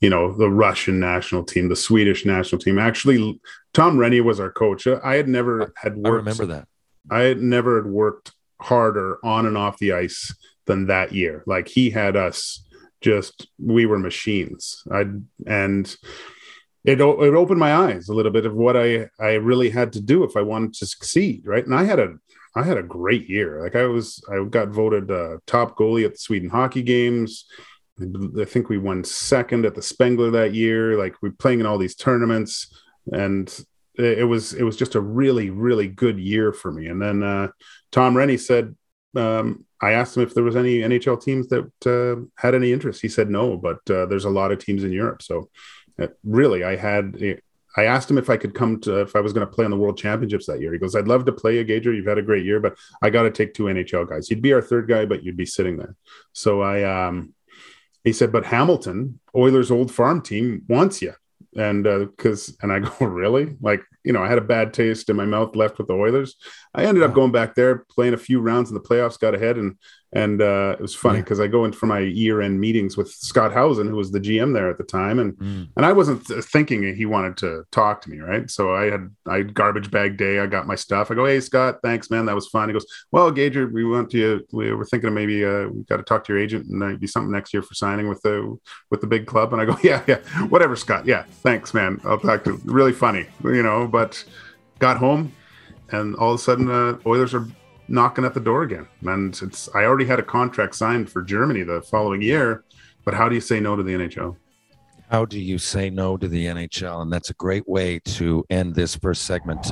you know, the Russian national team, the Swedish national team. Actually, Tom Renney was our coach. I had never had worked. I remember that. I had never had worked harder on and off the ice than that year. Like he had us just we were machines. I and it it opened my eyes a little bit of what I I really had to do if I wanted to succeed, right? And I had a I had a great year. Like I was I got voted uh, top goalie at the Sweden hockey games. I think we won second at the Spengler that year. Like we're playing in all these tournaments and it was it was just a really really good year for me. And then uh, Tom Renney said, um, I asked him if there was any NHL teams that uh, had any interest. He said no, but uh, there's a lot of teams in Europe. So really, I had. I asked him if I could come to if I was going to play on the World Championships that year. He goes, "I'd love to play a Gager. You've had a great year, but I got to take two NHL guys. You'd be our third guy, but you'd be sitting there." So I, um, he said, "But Hamilton, Oilers' old farm team, wants you." And because, and I go, really? Like, you know, I had a bad taste in my mouth left with the Oilers. I ended up going back there, playing a few rounds in the playoffs, got ahead, and and uh, it was funny Yeah. because I go in for my year-end meetings with Scott Howson, who was the GM there at the time, and Mm. and I wasn't thinking he wanted to talk to me, right? So I had I had garbage bag day. I got my stuff. I go, hey Scott, thanks, man, that was fun. He goes, well, Gager, we want to. We were thinking of maybe uh, we got to talk to your agent and uh, be something next year for signing with the with the big club. And I go, yeah, yeah, whatever, Scott. Yeah, thanks, man. I'll talk to. Really funny, you know. But got home, and all of a sudden, uh, Oilers are knocking at the door again. And it's I already had a contract signed for Germany the following year. But how do you say no to the NHL? How do you say no to the NHL? And that's a great way to end this first segment.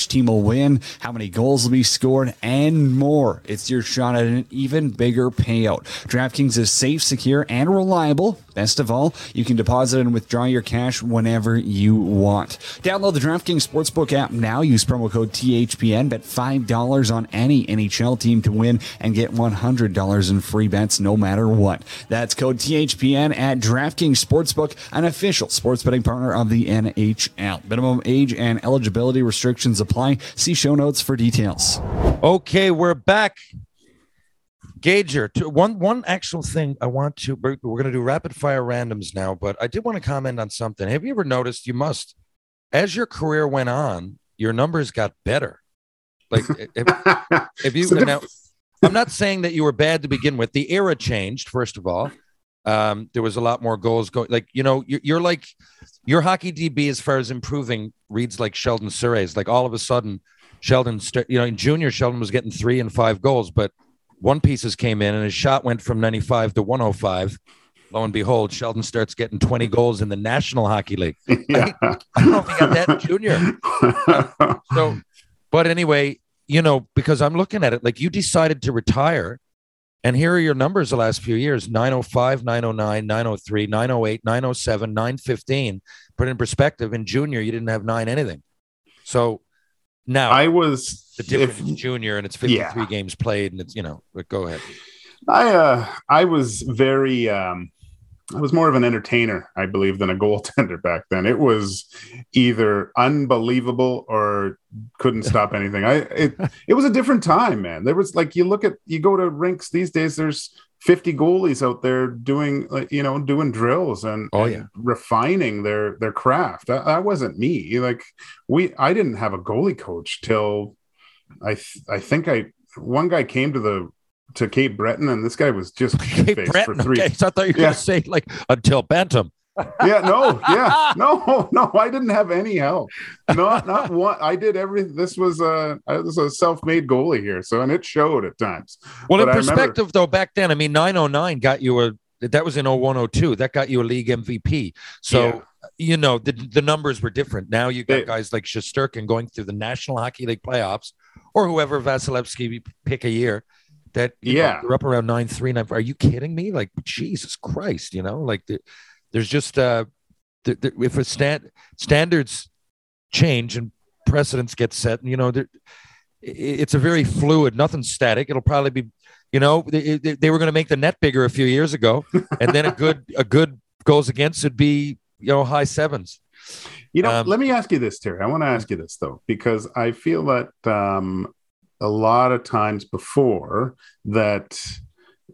which team will win, how many goals will be scored, and more. It's your shot at an even bigger payout. DraftKings is safe, secure, and reliable. Best of all, you can deposit and withdraw your cash whenever you want. Download the DraftKings Sportsbook app now. Use promo code THPN. Bet $5 on any NHL team to win and get $100 in free bets no matter what. That's code THPN at DraftKings Sportsbook, an official sports betting partner of the NHL. Minimum age and eligibility restrictions apply. See show notes for details. Okay, we're back. Gager, to, one one actual thing I want to we're, we're going to do rapid fire randoms now, but I did want to comment on something. Have you ever noticed? You must, as your career went on, your numbers got better. Like if, if you so now, I'm not saying that you were bad to begin with. The era changed. First of all, um, there was a lot more goals going. Like you know, you're, you're like your hockey DB as far as improving reads like Sheldon Souray's. Like all of a sudden, Sheldon, you know, in junior, Sheldon was getting three and five goals, but one pieces came in and his shot went from 95 to 105. Lo and behold, Sheldon starts getting 20 goals in the National Hockey League. yeah. I don't know if he got that junior. So, but anyway, you know, because I'm looking at it like you decided to retire, and here are your numbers the last few years 905, 909, 903, 908, 907, 915. Put in perspective, in junior, you didn't have nine anything. So now I was the difference if- junior and it's 53 Yeah. games played, and it's, you know, but go ahead. I uh I was very um I was more of an entertainer, I believe, than a goaltender back then. It was either unbelievable or couldn't stop anything. I it it was a different time, man. There was like you look at you go to rinks these days. There's 50 goalies out there doing like you know doing drills and, Oh, and yeah. refining their their craft. That, that wasn't me. Like we I didn't have a goalie coach till I th- I think I one guy came to the to Cape Breton and this guy was just Cape shit-faced for three. Okay, so I thought you were Yeah. going to say like until Bantam. Yeah, no, yeah, no, no. I didn't have any help. Not not one. I did everything. This was a I was a self-made goalie here, so and it showed at times. Well, But in I remember- perspective, though, back then, I mean, 909 got you a that was in 0102. That got you a league MVP. So, Yeah. you know, the the numbers were different. Now you got They- guys like Shesterkin going through the National Hockey League playoffs or whoever Vasilevskiy pick a year that, you know, Yeah. they're up around nine three nine. Are you kidding me? Like, Jesus Christ, you know, like the, there's just, uh, the, the, if a stand, standards change and precedents get set, and you know, it's a very fluid, nothing static. It'll probably be, you know, they, they, they were going to make the net bigger a few years ago, and then a good a good goes against would be you know high sevens. You know, Um, let me ask you this, Terry. I want to ask you this though, because I feel that um, a lot of times before that,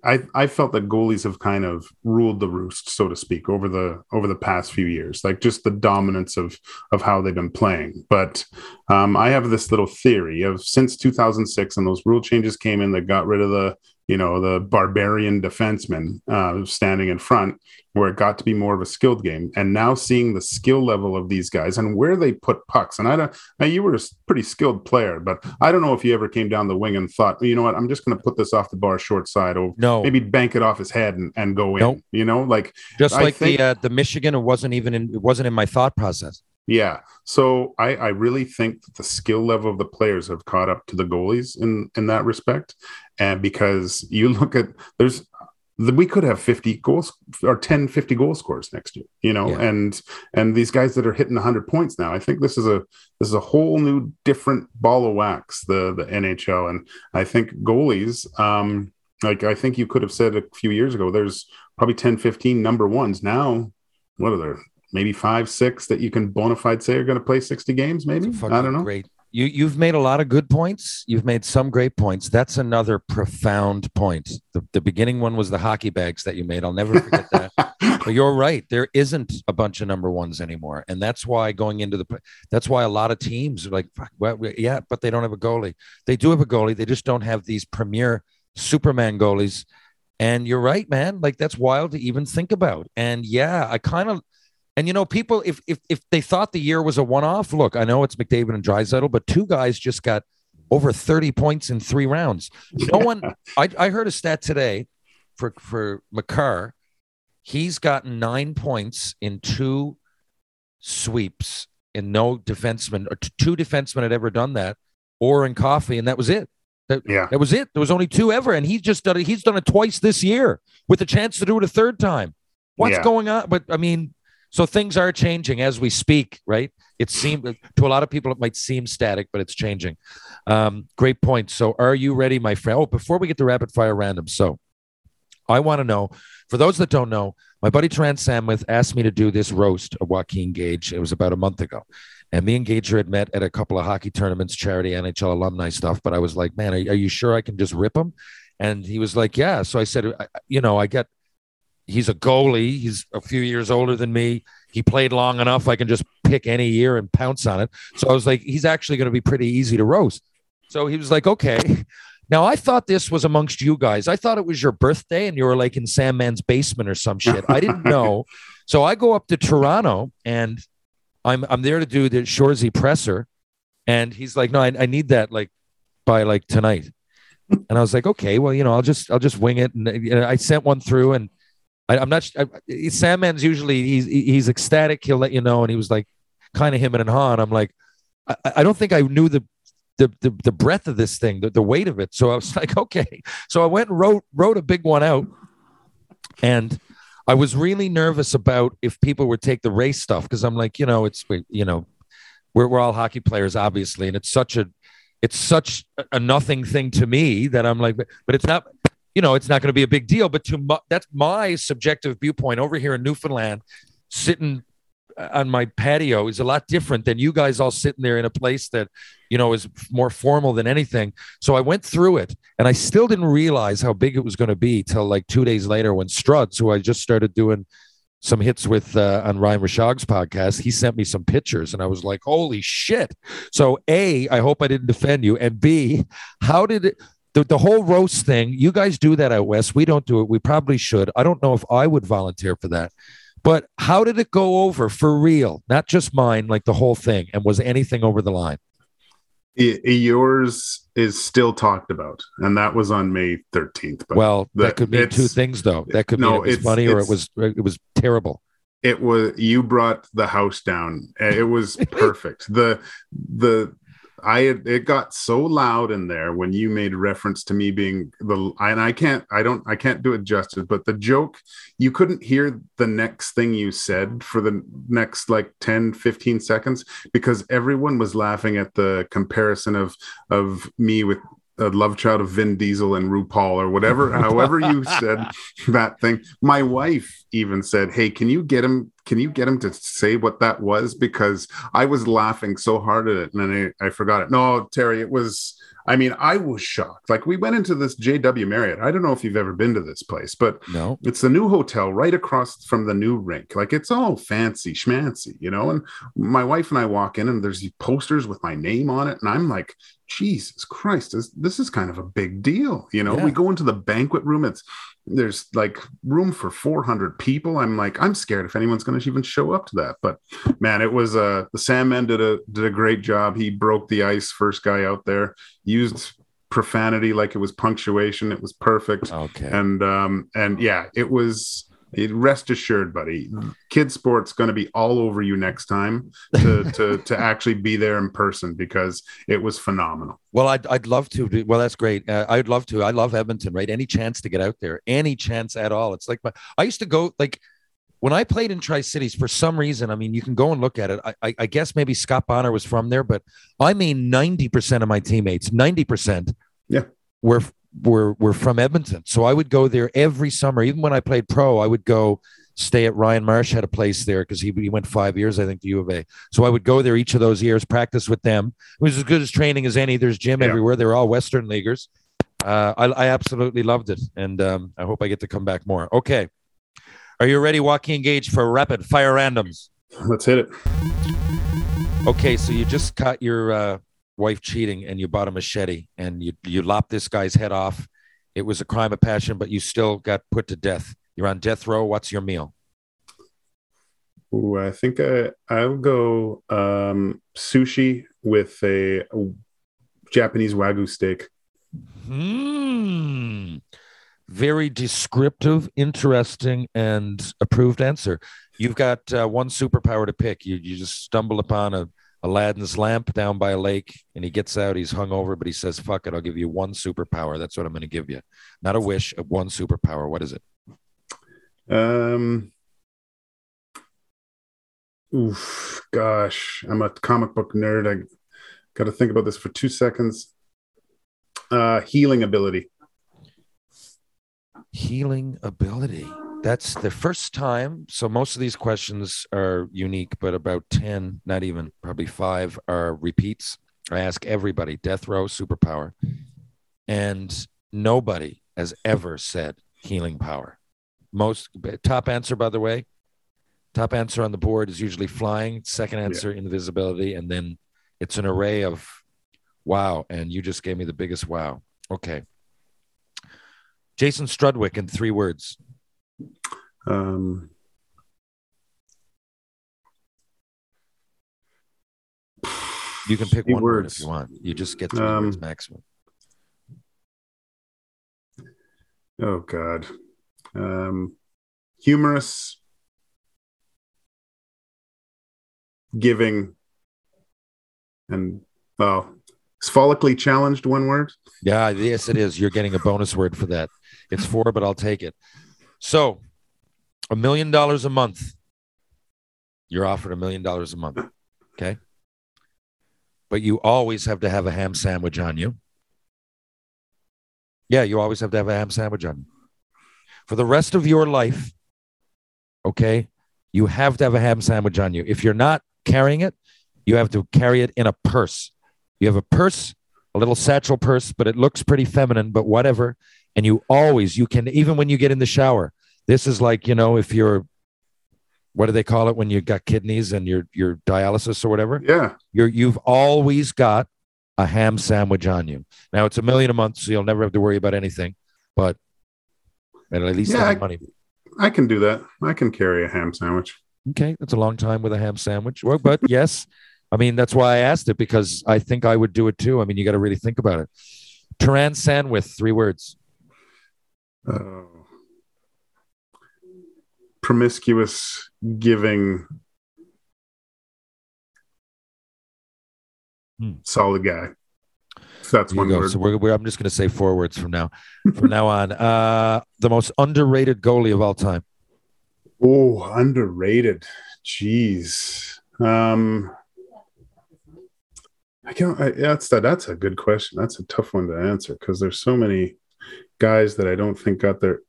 I I felt that goalies have kind of ruled the roost, so to speak, over the over the past few years, like just the dominance of of how they've been playing. But um, I have this little theory of since 2006 and those rule changes came in that got rid of the you know the barbarian defenseman uh, standing in front where it got to be more of a skilled game. And now seeing the skill level of these guys and where they put pucks. And i don't now you were a pretty skilled player but i don't know if you ever came down the wing and thought you know what? I'm just going to put this off the bar short side or No, maybe bank it off his head and, and go in Nope. you know? Like just I like think- the uh, the Michigan, it wasn't even in it wasn't in my thought process. Yeah. So I, I really think that the skill level of the players have caught up to the goalies in, in that respect. And because you look at there's we could have 50 goals or 10, 50 goal scores next year, you know, Yeah. and and these guys that are hitting 100 points now, I think this is a this is a whole new different ball of wax, the the NHL. And I think goalies, um, like I think you could have said a few years ago, there's probably 10, 15 number ones. Now, what are there? Maybe five, six that you can bona fide say are going to play 60 games, maybe? I don't know. Great. You you've made a lot of good points. You've made some great points. That's another profound point. The, the beginning one was the hockey bags that you made. I'll never forget that. But you're right. There isn't a bunch of number ones anymore, and that's why going into the that's why a lot of teams are like, Fuck, well, yeah, but they don't have a goalie. They do have a goalie. They just don't have these premier Superman goalies. And you're right, man. Like that's wild to even think about. And yeah, I kind of and you know, people, if if if they thought the year was a one-off, look, I know it's McDavid and Draisaitl, but two guys just got over 30 points in three rounds. No one I, I heard a stat today for for Makar. He's gotten nine points in two sweeps and no defenseman or two defensemen had ever done that, Orr in Coffey, and that was it. That, Yeah. that was it. There was only two ever, and he just done it. He's done it twice this year with a chance to do it a third time. What's Yeah. going on? But I mean, so things are changing as we speak, right? It seems to a lot of people it might seem static, but it's changing. Um, great point. So, are you ready, my friend? Oh, before we get to rapid fire random, so I want to know for those that don't know, my buddy Trent Samwith asked me to do this roast of Joaquin Gage. It was about a month ago. And me and Gager had met at a couple of hockey tournaments, charity, NHL alumni stuff. But I was like, man, are, are you sure I can just rip him? And he was like, yeah. So I said, you know, I get, he's a goalie. He's a few years older than me. He played long enough. I can just pick any year and pounce on it. So I was like, he's actually going to be pretty easy to roast. So he was like, okay. Now I thought this was amongst you guys. I thought it was your birthday and you were like in Sandman's basement or some shit. I didn't know. So I go up to Toronto and I'm I'm there to do the Shoresy presser, and he's like, no, I, I need that like by like tonight. And I was like, okay, well, you know, I'll just I'll just wing it. And you know, I sent one through, and I, I'm not. I, Sandman's usually he's he's ecstatic. He'll let you know, and he was like, kind of him and Han. I'm like, I, I don't think I knew the the, the the breadth of this thing, the, the weight of it. So I was like, okay. So I went and wrote wrote a big one out, and I was really nervous about if people would take the race stuff because I'm like, you know, it's you know, we're we're all hockey players, obviously, and it's such a it's such a- nothing thing to me that I'm like, but it's not. You know, it's not going to be a big deal, but to my, that's my subjective viewpoint over here in Newfoundland, sitting on my patio is a lot different than you guys all sitting there in a place that you know is more formal than anything. So i went through it and i still didn't realize how big it was going to be till like two days later when struds who i just started doing some hits with uh, on ryan rishaug's podcast he sent me some pictures and i was like holy shit. So a i hope i didn't defend you and b how did it the, the whole roast thing you guys do that out west we don't do it we probably should i don't know if i would volunteer for that but how did it go over for real? Not just mine, like the whole thing. And was anything over the line? Yours is still talked about, and that was on May 13th. But Well, the- that could mean two things, though. That could no, mean it was it's- funny or it was it was terrible. it was you brought the house down it was perfect the the i it got so loud in there when you made reference to me being the and i can't i don't i can't do it justice but the joke you couldn't hear the next thing you said for the next like 10 15 seconds because everyone was laughing at the comparison of of me with a love child of Vin Diesel and RuPaul or whatever, however you said that thing. My wife even said, "Hey, can you get him? Can you get him to say what that was?" Because I was laughing so hard at it, and then I, I forgot it. No, Terry, it was. I mean, I was shocked. Like we went into this JW Marriott. I don't know if you've ever been to this place, but No. it's the new hotel right across from the new rink. Like it's all fancy schmancy, you know. And my wife and I walk in, and there's these posters with my name on it, and I'm like, Jesus Christ, this this is kind of a big deal, you know. Yeah. We go into the banquet room. It's there's like room for 400 people. I'm like, I'm scared if anyone's going to even show up to that. But man, it was uh the Sandman did a did a great job. He broke the ice, first guy out there, used profanity like it was punctuation. It was perfect Okay. and um and yeah it was it, rest assured buddy kid sports going to be all over you next time to to to actually be there in person because it was phenomenal Well, I'd, I'd love to. do- Well, that's great. Uh, I'd love to. I love Edmonton, right? Any chance to get out there, any chance at all. It's like my, I used to go like when I played in Tri Cities for some reason. I mean, you can go and look at it. I, I, I guess maybe Scott Bonner was from there, but I mean, ninety percent of my teammates, ninety percent, Yeah. were were were from Edmonton. So I would go there every summer. Even when I played pro, I would go stay at Ryan Marsh had a place there because he, he went five years, I think, to U of A. So I would go there each of those years, practice with them. It was as good as training as any. There's gym Yeah. everywhere. They're all Western leaguers. Uh, I, I absolutely loved it, and um, I hope I get to come back more. Okay, are you ready, Joaquin Gage, for rapid fire randoms? let's hit it Okay, so you just caught your uh, wife cheating, and you bought a machete, and you you lopped this guy's head off. It was a crime of passion, but you still got put to death. You're on death row. What's your meal? Ooh, i think i i'll go um sushi with a, a japanese wagyu steak Hmm. Very descriptive, interesting, and approved answer. You've got uh, one superpower to pick. You you just stumble upon a Aladdin's lamp down by a lake, and he gets out. He's hungover, but he says, "Fuck it, I'll give you one superpower. That's what I'm going to give you. Not a wish, a one superpower. What is it?" Um. Oof, gosh, I'm a comic book nerd. I got to think about this for two seconds. Uh, healing ability. Healing ability. That's the first time. So most of these questions are unique, but about 10, not even, probably five are repeats. I ask everybody, death row superpower. And nobody has ever said healing power. Most top answer, by the way, top answer on the board is usually flying. Second answer, invisibility. And then it's an array of wow. And you just gave me the biggest wow. Okay. Jason Strudwick in three words. Um, You can pick one word words. if you want. You just get three Um, words maximum. oh God. Um, humorous, giving, and well, is follically challenged one word? Yeah, yes, it is. You're getting a bonus word for that. It's four, but I'll take it. So, a million dollars a month. You're offered a million dollars a month. Okay. But you always have to have a ham sandwich on you. Yeah, you always have to have a ham sandwich on you. For the rest of your life, okay, you have to have a ham sandwich on you. If you're not carrying it, you have to carry it in a purse. You have a purse, a little satchel purse, but it looks pretty feminine, but whatever. And you always, you can, even when you get in the shower, this is like, you know, if you're, what do they call it when you got kidneys and your your dialysis or whatever? Yeah. You're you've always got a ham sandwich on you. Now it's a million a month, so you'll never have to worry about anything. But at least Yeah, have I- money. I can do that. I can carry a ham sandwich. Okay, that's a long time with a ham sandwich. Well, but yes, I mean that's why I asked it because I think I would do it too. I mean, you got to really think about it. Turan Sandwith, three words. Oh. Promiscuous giving Hmm. solid guy. So that's There one word. So we're, we're, I'm just going to say four words from now. From now on, uh, the most underrated goalie of all time. Oh, underrated. Jeez. Um, I can't. I, that's that. That's a good question. That's a tough one to answer because there's so many guys that I don't think got their.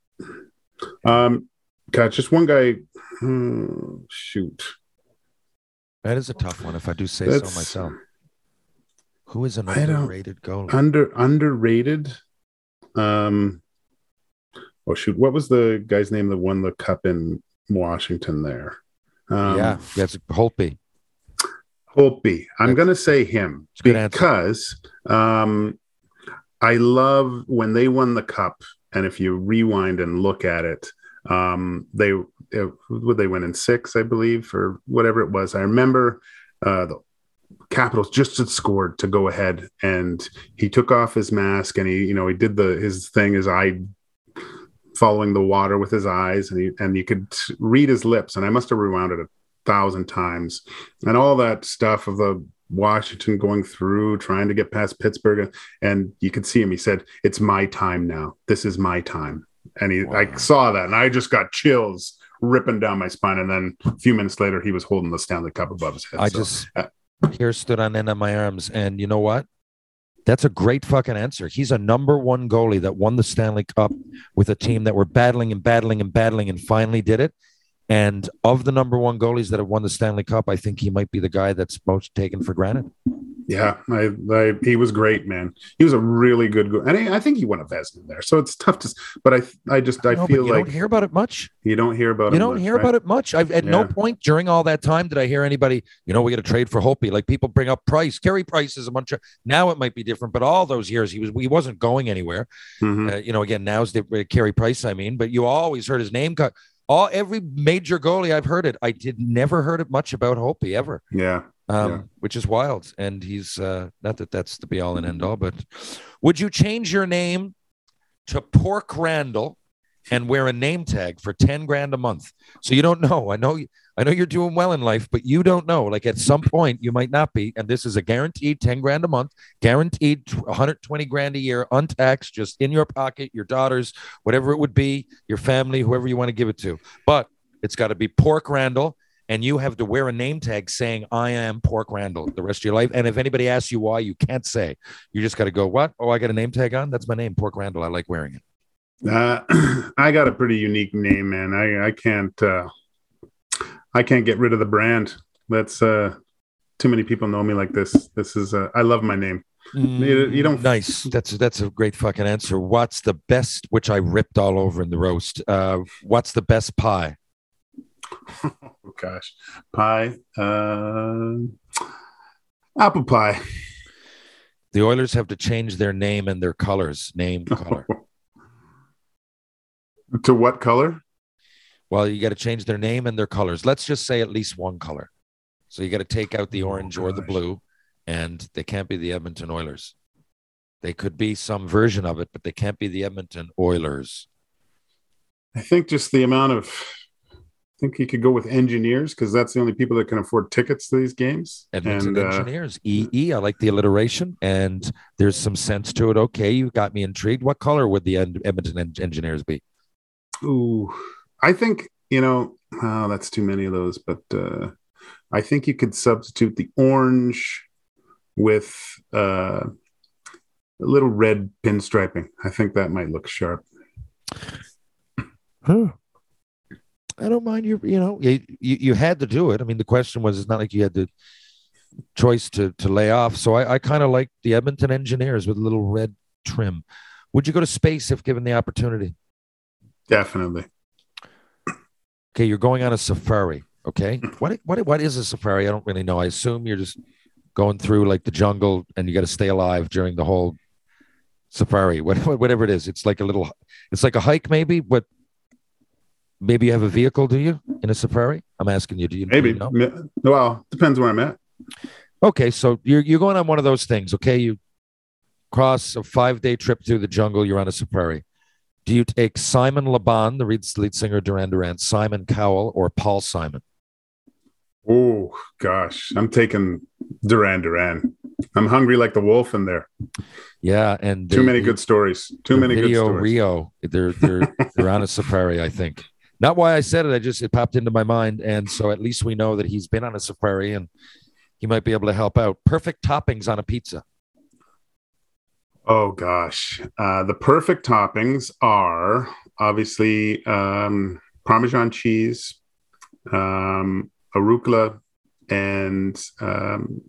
Um, God, just one guy. Hmm, shoot. That is a tough one, if I do say That's- so myself. Who is an underrated goalie? Under underrated. Um. Oh shoot! What was the guy's name that won the cup in Washington? There. Um, yeah, that's Holtby. Holtby. I'm going to say him a good answer. because um, I love when they won the cup. And if you rewind and look at it, um, they uh, would they win in six, I believe, or whatever it was. I remember uh, the Capitals just had scored to go ahead, and he took off his mask and he, you know, he did the his thing, his eye following the water with his eyes, and he and you could read his lips. And I must have rewound it a thousand times, and all that stuff of the Washington going through, trying to get past Pittsburgh, and you could see him. He said, "It's my time now. This is my time." And he, I saw that, and I just got chills ripping down my spine. And then a few minutes later, he was holding the Stanley Cup above his head. I So, just uh, here stood on end of my arms, and you know what? That's a great fucking answer. He's a number one goalie that won the Stanley Cup with a team that were battling and battling and battling and finally did it. And of the number one goalies that have won the Stanley Cup, I think he might be the guy that's most taken for granted. Yeah, I, I, he was great, man. He was a really good, go- and I, I think he won a Vezina there. So it's tough to, but I, I just, I No, but feel you like don't hear about it much. you don't hear about You him don't much, hear right? about it much. I've at no point during all that time did I hear anybody, you know, we got to trade for Holtby. Like people bring up Price. Carey Price is a bunch of now it might be different, but all those years he was he wasn't going anywhere. Mhm. Uh, you know, again, now's the uh, Carey Price, I mean, but you always heard his name cut. All every major goalie I've heard it, I did never heard it much about Holtby ever, Yeah. Um, Yeah. which is wild. And he's uh, not that that's the be all and end all, but would you change your name to Pork Randall and wear a name tag for 10 grand a month. So you don't know. I know I know you're doing well in life, but you don't know. Like at some point you might not be. And this is a guaranteed 10 grand a month, guaranteed 120 grand a year, untaxed, just in your pocket, your daughters, whatever it would be, your family, whoever you want to give it to. But it's got to be Pork Randall. And you have to wear a name tag saying, I am Pork Randall the rest of your life. And if anybody asks you why, you can't say. You just got to go, What? Oh, I got a name tag on? That's my name, Pork Randall. I like wearing it. Uh, I got a pretty unique name, man. I I can't uh, I can't get rid of the brand. That's uh, too many people know me like this. This is uh, I love my name. You, you don't Nice. That's that's a great fucking answer. What's the best, which I ripped all over in the roast? Uh, what's the best pie? oh gosh pie uh, apple pie The Oilers have to change their name and their colors. Name, color. to what color well, you got to change their name and their colors. Let's just say at least one color. So you got to take out the orange or the blue, and they can't be the Edmonton Oilers. They could be some version of it, but they can't be the Edmonton Oilers. i think just the amount of think he could go with engineers because that's the only people that can afford tickets to these games Edmonton and uh, Engineers. EE. I like the alliteration, and there's some sense to it. Okay, you got me intrigued. What color would the Edmonton En- Engineers be? ooh i think you know oh that's too many of those but uh i think you could substitute the orange with uh a little red pinstriping i think that might look sharp Huh. I don't mind you. You know, you, you you had to do it. I mean, the question was, it's not like you had the choice to to lay off. So I, I kind of like the Edmonton Engineers with a little red trim. Would you go to space if given the opportunity? definitely Okay, you're going on a safari. Okay, what what what is a safari? I don't really know. I assume you're just going through like the jungle, and you got to stay alive during the whole safari. What, whatever it is, it's like a little. It's like a hike, maybe, but maybe you have a vehicle. Do you in a safari? I'm asking you. Do you maybe you know? Well depends where i'm at Okay, so you're you're going on one of those things. Okay, you cross a five day trip through the jungle. You're on a safari. Do you take Simon Le Bon, the lead lead singer Duran Duran, Simon Cowell, or Paul Simon? Oh gosh, I'm taking Duran Duran. I'm hungry like the wolf in there. Yeah, and Too the- many good stories. Too many good video stories. Rio. They're they're they're on a safari, I think. Not why I said it. I just it popped into my mind, and so at least we know that he's been on a safari and he might be able to help out. Perfect toppings on a pizza. Oh gosh, uh, the perfect toppings are obviously um, Parmesan cheese, um, arugula, and um,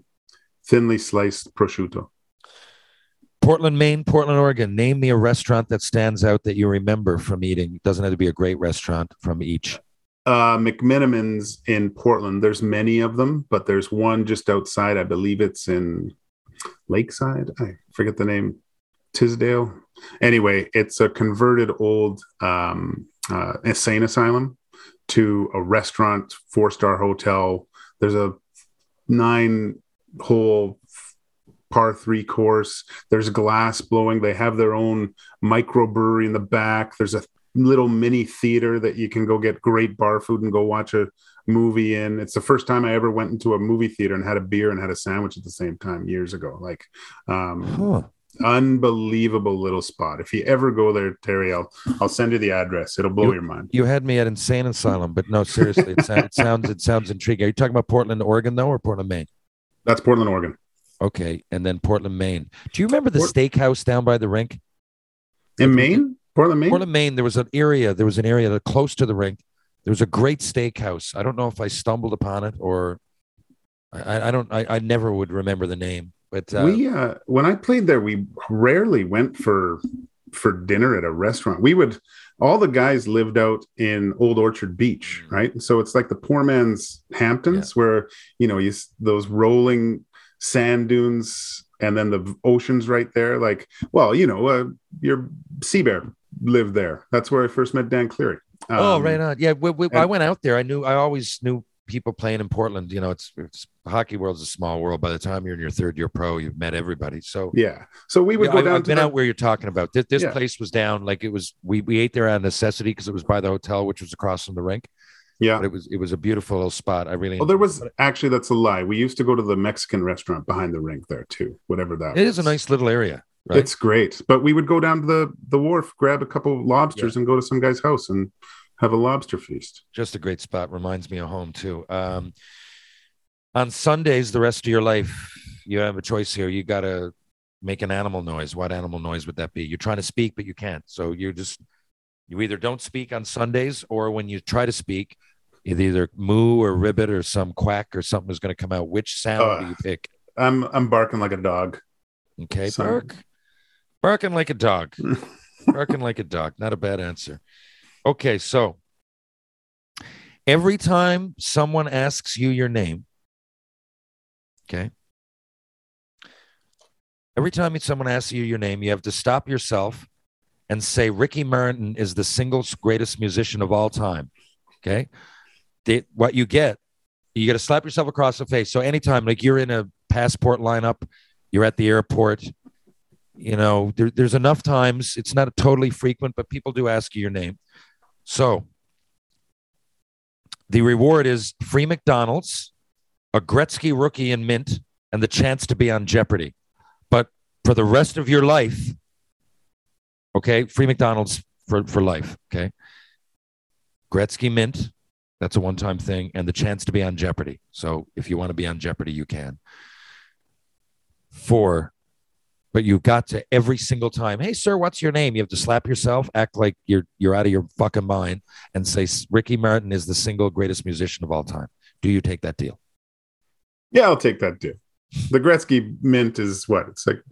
thinly sliced prosciutto. Portland, Maine, Portland, Oregon. Name me a restaurant that stands out that you remember from eating. It doesn't have to be a great restaurant from each. Uh, in Portland. There's many of them, but there's one just outside. I believe it's in Lakeside. I forget the name. Tisdale. Anyway, it's a converted old um, uh, insane asylum to a restaurant, four star hotel. There's a nine hole par three course. There's glass blowing. They have their own microbrewery in the back. There's a little mini theater that you can go get great bar food and go watch a movie in. It's the first time I ever went into a movie theater and had a beer and had a sandwich at the same time years ago. Like, um, Huh. unbelievable little spot. If you ever go there, Terry, I'll I'll send you the address. It'll blow You- your mind. You had me at insane asylum, but no, seriously, it, it sounds it sounds intriguing. Are you talking about Portland, Oregon, though, or Portland, Maine? That's Portland, Oregon. Okay, and then Portland, Maine. Do you remember the Port- steakhouse down by the rink? In Maine? Portland, Maine? Portland, Maine. There was an area. There was an area that close to the rink. There was a great steakhouse. I don't know if I stumbled upon it or I, I- don't. I, I never would remember the name. But uh, we uh when I played there, we rarely went for for dinner at a restaurant. We would all the guys lived out in Old Orchard Beach, Mm. right? So it's like the poor man's Hamptons, where you know you those rolling sand dunes, and then the ocean's right there. Like, well, you know, uh, your sea bear lived there. That's where I first met Dan Cleary. oh, Um, right on. Yeah, we, we, I went out there. I knew. I always knew people playing in Portland. You know, it's, it's hockey world's a small world. By the time you're in your third year pro, you've met everybody. So Yeah. So we would Yeah, go down to been out where you're talking about. This, this Yeah. place was down like it was. We we ate there out of necessity because it was by the hotel, which was across from the rink. Yeah. But it was it was a beautiful little spot. I really. Well, there was actually that's a lie. We used to go to the Mexican restaurant behind the rink there too, whatever that. It is a nice little area. Right? It's great, but we would go down to the the wharf, grab a couple of lobsters, and go to some guy's house and have a lobster feast. just a great spot. Reminds me of home too. Um, on Sundays, the rest of your life, you have a choice here. You got to make an animal noise. What animal noise would that be? You're trying to speak, but you can't. So you just you either don't speak on Sundays, or when you try to speak, either moo or ribbit or some quack or something is going to come out. Which sound Uh, do you pick? I'm I'm barking like a dog. Okay, Son. bark. Barking like a dog. Barking like a dog. Not a bad answer. Okay, so every time someone asks you your name, okay, every time someone asks you your name, you have to stop yourself and say Ricky Martin is the single greatest musician of all time. Okay, What you get, you got to slap yourself across the face. So anytime, like you're in a passport lineup, you're at the airport, you know, there, there's enough times. It's not totally frequent, but people do ask you your name. So the reward is free McDonald's, a Gretzky rookie in mint, and the chance to be on Jeopardy. But for the rest of your life, okay, free McDonald's for, for life. Okay. Gretzky mint, that's a one time thing, and the chance to be on Jeopardy. So if you want to be on Jeopardy, you can. Four, but you got to every single time. Hey, sir, what's your name? You have to slap yourself, act like you're you're out of your fucking mind, and say Ricky Martin is the single greatest musician of all time. Do you take that deal? Yeah, I'll take that deal. The Gretzky mint is what? It's like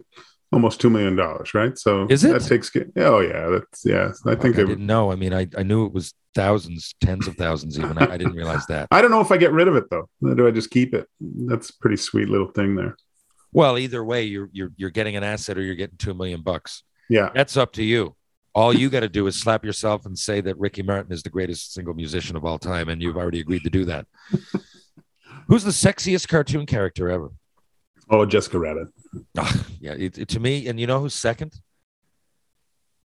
almost two million dollars, right? So Is it? That takes. Oh yeah, that's yeah. I think I didn't know. I mean, I, I knew it was thousands, tens of thousands, even. I, I didn't realize that. I don't know if I get rid of it though. Do I just keep it? That's a pretty sweet little thing there. Well, either way, you're you're you're getting an asset or you're getting two million bucks. Yeah. That's up to you. All you got to do is slap yourself and say that Ricky Martin is the greatest single musician of all time, and you've already agreed to do that. Who's the sexiest cartoon character ever? Oh, Jessica Rabbit. Ah, yeah, it, it- to me, and you know who's second?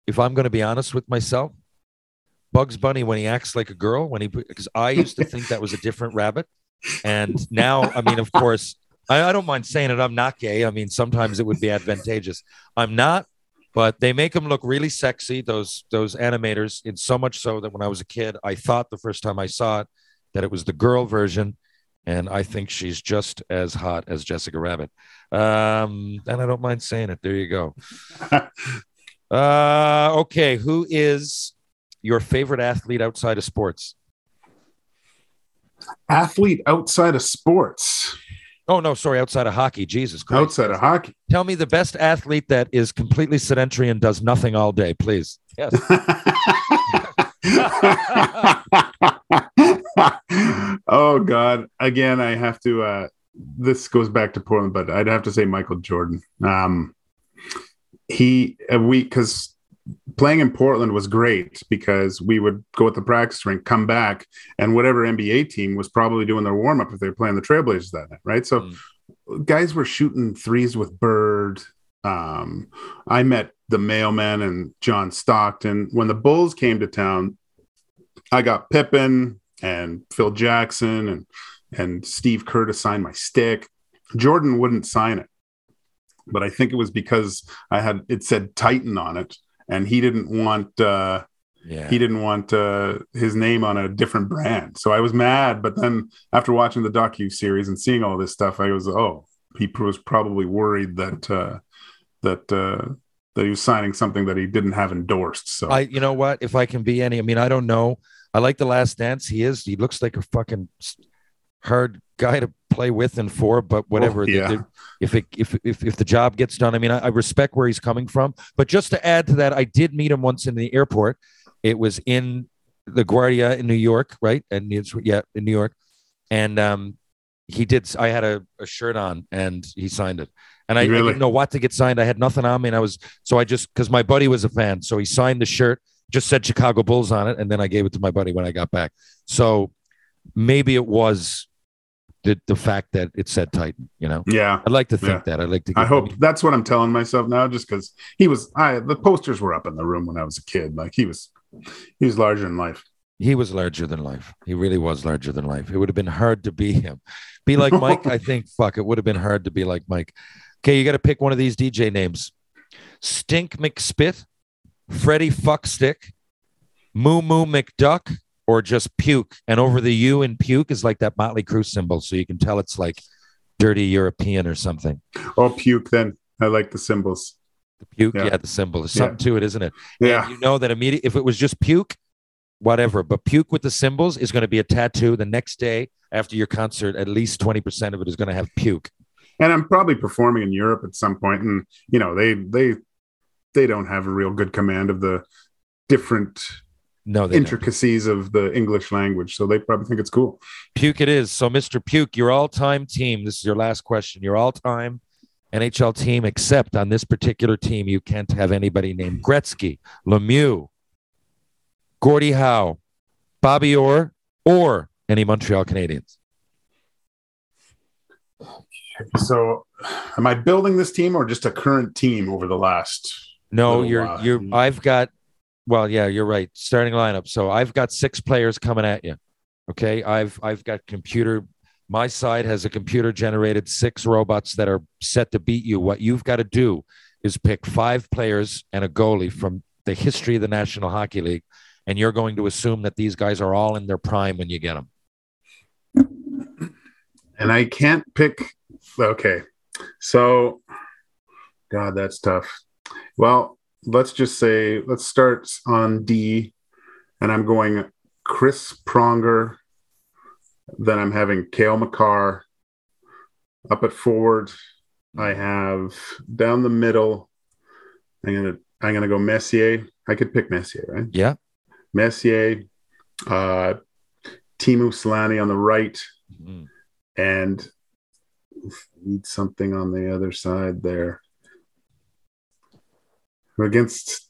If I'm going to be honest with myself, Bugs Bunny when he acts like a girl, when he because I used to think that was a different rabbit, and now I mean, of course, I, I don't mind saying it. I'm not gay. I mean, sometimes it would be advantageous. I'm not, but they make him look really sexy. Those those animators, in so much so that when I was a kid, I thought the first time I saw it that it was the girl version, and I think she's just as hot as Jessica Rabbit. Um, and I don't mind saying it. There you go. Uh, okay, who is your favorite athlete outside of sports? Athlete outside of sports. Oh no, sorry, outside of hockey. Jesus Christ. Outside of hockey. Tell me the best athlete that is completely sedentary and does nothing all day, please. Yes. oh God! Again, I have to. uh This goes back to Portland, but I'd have to say Michael Jordan. Um He uh, we because playing in Portland was great because we would go at the practice rink, come back, and whatever NBA team was probably doing their warm up if they were playing the Trailblazers that night, right? So guys were shooting threes with Bird. Um, I met the mailman and John Stockton. When the Bulls came to town, I got Pippen and Phil Jackson and and Steve Kerr to sign my stick. Jordan wouldn't sign it, but I think it was because I had it said Titan on it, and he didn't want uh, Yeah. he didn't want uh, his name on a different brand. So I was mad. But then after watching the docu series and seeing all this stuff, I was oh, he was probably worried that uh, that uh, that he was signing something that he didn't have endorsed. So I, you know what? If I can be any, I mean, I don't know. I like the Last Dance. He is. He looks like a fucking hard guy to play with and for. But whatever. Oh, the- yeah. the- if it if if if the job gets done, I mean, I, I respect where he's coming from. But just to add to that, I did meet him once in the airport. It was in the LaGuardia in New York, right? And it's yeah, in New York, and um, he did. I had a, a shirt on, and he signed it. And I, I didn't know what to get signed. I had nothing on me, and I was so I just because my buddy was a fan, so he signed the shirt, just said Chicago Bulls on it, and then I gave it to my buddy when I got back. So maybe it was the the fact that it said Titan. You know, Yeah. I'd like to think Yeah. that. I'd like to. I hope that's what I'm telling myself now, just because he was. I the posters were up in the room when I was a kid. Like he was, he was larger than life. He was larger than life. He really was larger than life. It would have been hard to be him. Be like Mike. I think. Fuck, it would have been hard to be like Mike. Okay, you got to pick one of these DJ names: Stink McSpit, Freddie Fuckstick, Moo Moo McDuck, or just Puke. And over the U in Puke is like that Motley Crue symbol, so you can tell it's like dirty European or something. Oh, puke. Then I like the symbols. The puke, yeah, Yeah. the symbol. There's Yeah. something to it, isn't it? Yeah. And you know that immediate. If it was just puke, whatever. But puke with the symbols is going to be a tattoo the next day after your concert. At least twenty percent of it is going to have puke. and I'm probably performing in Europe at some point, and you know they they they don't have a real good command of the different No, they don't. intricacies of the English language, so they probably think it's cool. Puke it is. So, Mr. Puke, your all-time team. This is your last question. Your all-time NHL team, except on this particular team, you can't have anybody named Gretzky, Lemieux, Gordie Howe, Bobby Orr, or any Montreal Canadiens. So, am I building this team or just a current team over the last? No, you're while? you're. I've got. Well, yeah, you're right. Starting lineup. So I've got six players coming at you. Okay, I've I've got computer. My side has a computer generated six robots that are set to beat you. What you've got to do is pick five players and a goalie from the history of the National Hockey League, and you're going to assume that these guys are all in their prime when you get them. and I can't pick. Okay, so God, that's tough. Well, let's just say let's start on D, and I'm going Chris Pronger. Then I'm having Cale Makar up at forward. I have down the middle. I'm gonna I'm gonna go Messier. I could pick Messier, right? Yeah. Messier, uh, Teemu Selanne on the right Mm. and need something on the other side there against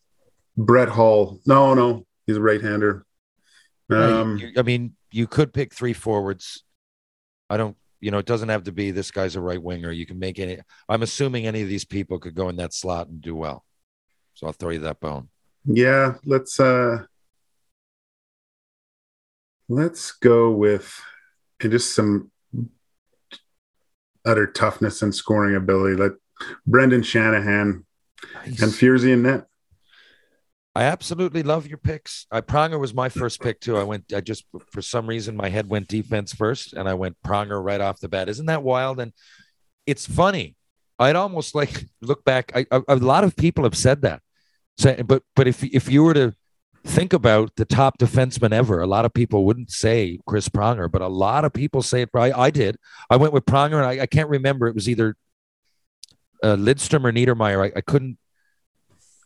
Brett Hull. No, no, he's a right-hander. Um, I mean, you could pick three forwards. I don't. You know, it doesn't have to be this guy's a right winger. You can make any. I'm assuming any of these people could go in that slot and do well. So I'll throw you that bone. yeah, let's uh, let's go with and just some utter toughness and scoring ability. Let Brendan Shanahan and Furzy in net. I absolutely love your picks. I Pronger was my first pick too. I went. I just for some reason my head went defense first, and I went Pronger right off the bat. Isn't that wild? And it's funny. I'd almost like look back. I, a, a lot of people have said that. So, but but if if you were to think about the top defenseman ever, a lot of people wouldn't say Chris Pronger, but a lot of people say it. I, I did. I went with Pronger, and I, I can't remember. It was either uh, Lidstrom or Niedermayer. I, I couldn't.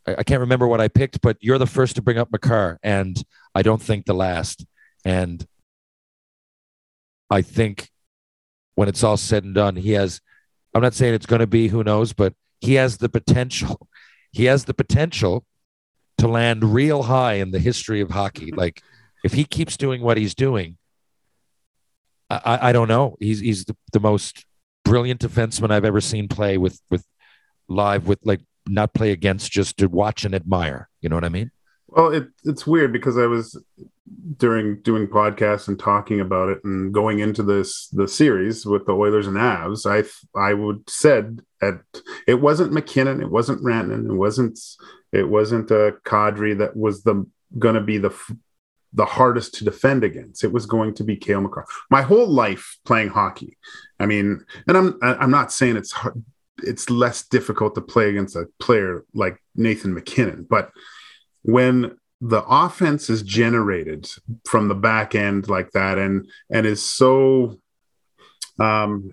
I, I can't remember what I picked, but you're the first to bring up Makar, and I don't think the last. And I think when it's all said and done, he has. I'm not saying it's going to be who knows, but he has the potential. He has the potential to land real high in the history of hockey. Like if he keeps doing what he's doing, I, I- don't know. He's he's the, the most brilliant defenseman I've ever seen play with with live with like not play against just to watch and admire. You know what I mean? Well, it, it's weird because I was during doing podcasts and talking about it and going into this the series with the Oilers and Avs. I I would said at it wasn't MacKinnon, it wasn't Rantanen, it wasn't it wasn't a Kadri that was the going to be the the hardest to defend against. It was going to be Cale Makar. My whole life playing hockey. I mean, and I'm I'm not saying it's hard, it's less difficult to play against a player like Nathan MacKinnon, but when the offense is generated from the back end like that and and is so um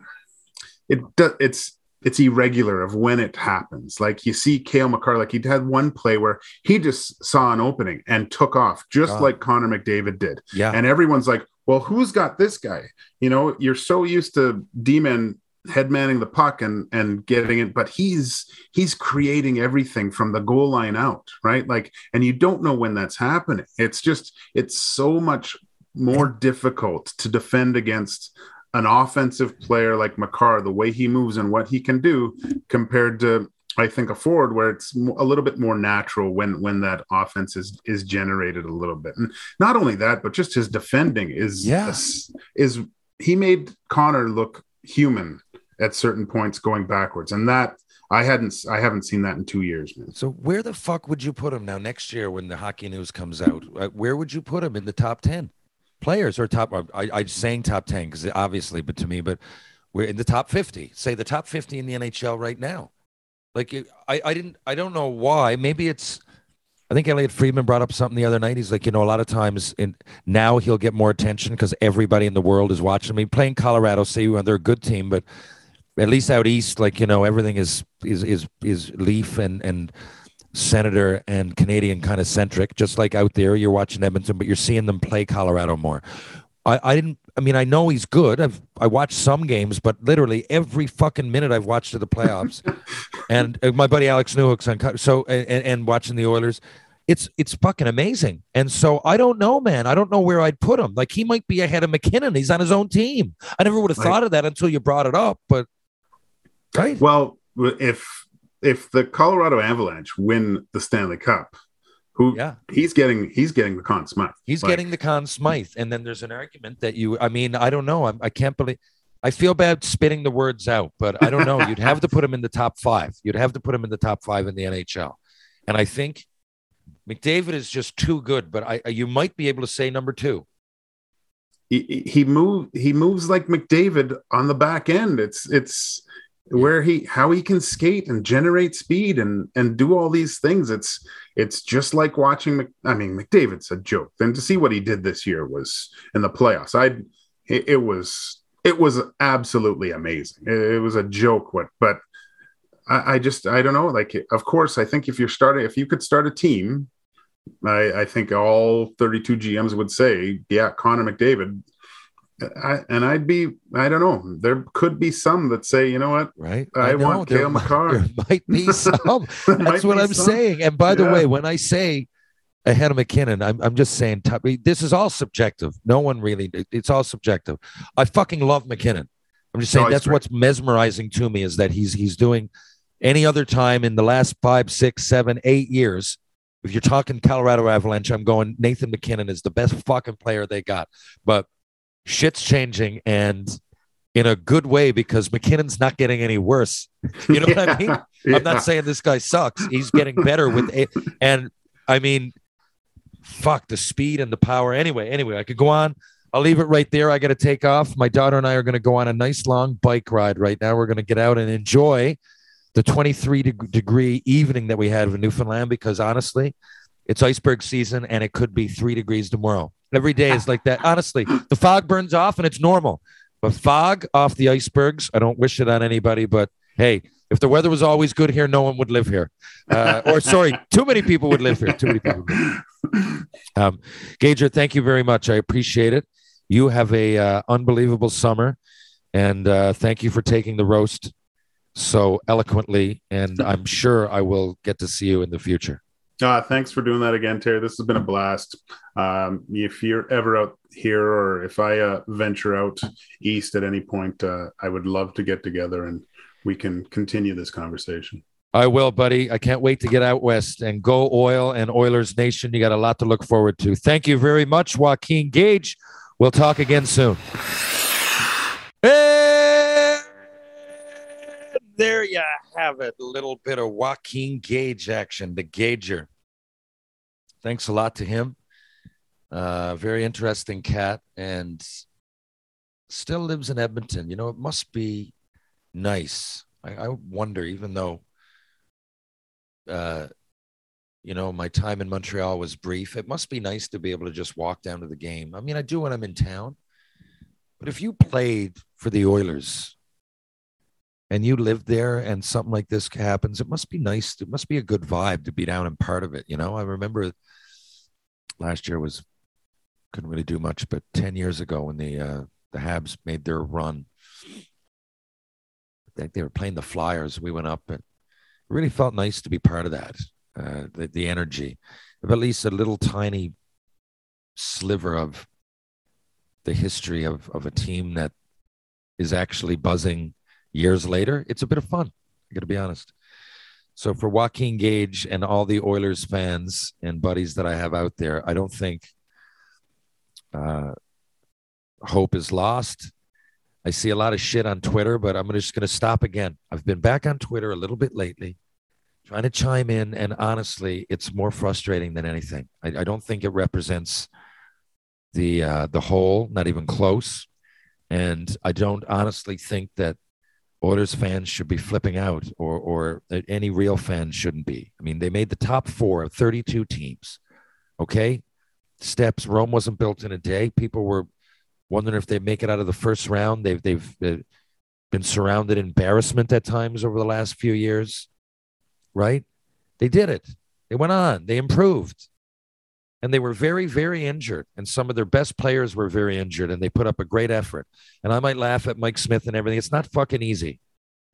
it it's it's irregular of when it happens. Like you see Cale Makar like he had one play where he just saw an opening and took off just God. like Connor McDavid did. Yeah. and everyone's like well who's got this guy? You know you're so used to D-man head manning the puck and and getting it but he's he's creating everything from the goal line out right? Like and you don't know when that's happening. It's just it's so much more difficult to defend against an offensive player like Makar, the way he moves and what he can do, compared to I think a forward where it's a little bit more natural when when that offense is is generated a little bit. And not only that, but just his defending is Yeah. is, is he made Connor look human at certain points going backwards, and that I hadn't I haven't seen that in two years, man. So where the fuck would you put him now next year when the hockey news comes out? Uh, Where would you put him in the top ten players or top? Uh, I, I'm saying top ten because obviously, but to me, but we're in the top fifty. Say the top fifty in the NHL right now. Like I, I didn't, I don't know why. Maybe it's. I think Elliotte Friedman brought up something the other night. He's like, you know, a lot of times in now he'll get more attention because everybody in the world is watching. me playing Colorado, say well, they're a good team, but at least out east, like you know, everything is is is is Leaf and and Senator and Canadian kind of centric. Just like out there, you're watching Edmonton, but you're seeing them play Colorado more. I, I didn't. I mean, I know he's good. I've I watched some games, but literally every fucking minute I've watched of the playoffs, and uh, my buddy Alex Newhook's on. So and, and and watching the Oilers, it's it's fucking amazing. And so I don't know, man. I don't know where I'd put him. Like he might be ahead of MacKinnon. He's on his own team. I never would have Right. thought of that until you brought it up. But right, Well, if if the Colorado Avalanche win the Stanley Cup, who yeah. he's getting he's getting the Conn Smythe. He's Like, getting the Conn Smythe, and then there's an argument that you. I mean, I don't know. I'm, I can't believe. I feel bad spitting the words out, but I don't know. You'd have to put him in the top five. You'd have to put him in the top five in the NHL, and I think McDavid is just too good. But I, you might be able to say number two. he, he move he moves like McDavid on the back end. It's it's where he how he can skate and generate speed and and do all these things. It's it's just like watching. Mc, I mean, McDavid's a joke. Then to see what he did this year was in the playoffs. I it, it was it was absolutely amazing. It, it was a joke. What, but I, I just I don't know. Like, of course, I think if you're starting, if you could start a team. I, I think all 32 GMs would say, yeah, Connor McDavid. I, and I'd be, I don't know, there could be some that say, you know what, Right? I, know, want Kale might- Makar. There might be some. That's what I'm some. saying. And by the Yeah. way, when I say ahead of MacKinnon, I'm, I'm just saying this is all subjective. No one really, it's all subjective. I fucking love MacKinnon. I'm just saying No, that's what's mesmerizing to me is that he's he's doing any other time in the last five, six, seven, eight years. If you're talking Colorado Avalanche, I'm going Nathan MacKinnon is the best fucking player they got. But shit's changing and in a good way because MacKinnon's not getting any worse. You know what I mean? I'm Yeah. not saying this guy sucks. He's getting better with it. And I mean, fuck the speed and the power. Anyway, anyway, I could go on. I'll leave it right there. I got to take off. My daughter and I are going to go on a nice long bike ride right now. We're going to get out and enjoy the 23 deg- degree evening that we had in Newfoundland because honestly, it's iceberg season and it could be three degrees tomorrow. Every day is like that. Honestly, the fog burns off and it's normal. But fog off the icebergs, I don't wish it on anybody, but hey, if the weather was always good here, no one would live here. Uh, or sorry, too many people would live here. Too many people. Um, Gager, thank you very much. I appreciate it. You have a uh, unbelievable summer, and uh, thank you for taking the roast so eloquently. And I'm sure I will get to see you in the future. Uh, thanks for doing that again, Terry. This has been a blast. Um, if you're ever out here or if I uh, venture out east at any point, uh, I would love to get together and we can continue this conversation. I will, buddy. I can't wait to get out west and go oil and Oilers Nation. You got a lot to look forward to. Thank you very much, Joaquin Gage. We'll talk again soon. And there you have it. A little bit of Joaquin Gage action, the Gager. Thanks a lot to him. Uh, very interesting cat and still lives in Edmonton. You know, it must be nice. I, I wonder, even though, uh, you know, my time in Montreal was brief, it must be nice to be able to just walk down to the game. I mean, I do when I'm in town, but if you played for the Oilers and you lived there and something like this happens, it must be nice. It must be a good vibe to be down and part of it. You know, I remember last year was couldn't really do much, but 10 years ago when the, uh, the Habs made their run, think they were playing the Flyers. We went up and it really felt nice to be part of that. Uh, the, the energy of at least a little tiny sliver of the history of, of a team that is actually buzzing years later, it's a bit of fun. I got to be honest. So for Joaquin Gage and all the Oilers fans and buddies that I have out there, I don't think uh, hope is lost. I see a lot of shit on Twitter, but I'm just going to stop again. I've been back on Twitter a little bit lately, trying to chime in, and honestly, it's more frustrating than anything. I, I don't think it represents the uh, the whole, not even close. And I don't honestly think that Oilers fans should be flipping out, or or any real fans shouldn't be. I mean, they made the top four of 32 teams. Okay, steps. Rome wasn't built in a day. People were wondering if they make it out of the first round. They've they've been surrounded in embarrassment at times over the last few years. Right? They did it. They went on. They improved. And they were very, very injured. And some of their best players were very injured and they put up a great effort. And I might laugh at Mike Smith and everything. It's not fucking easy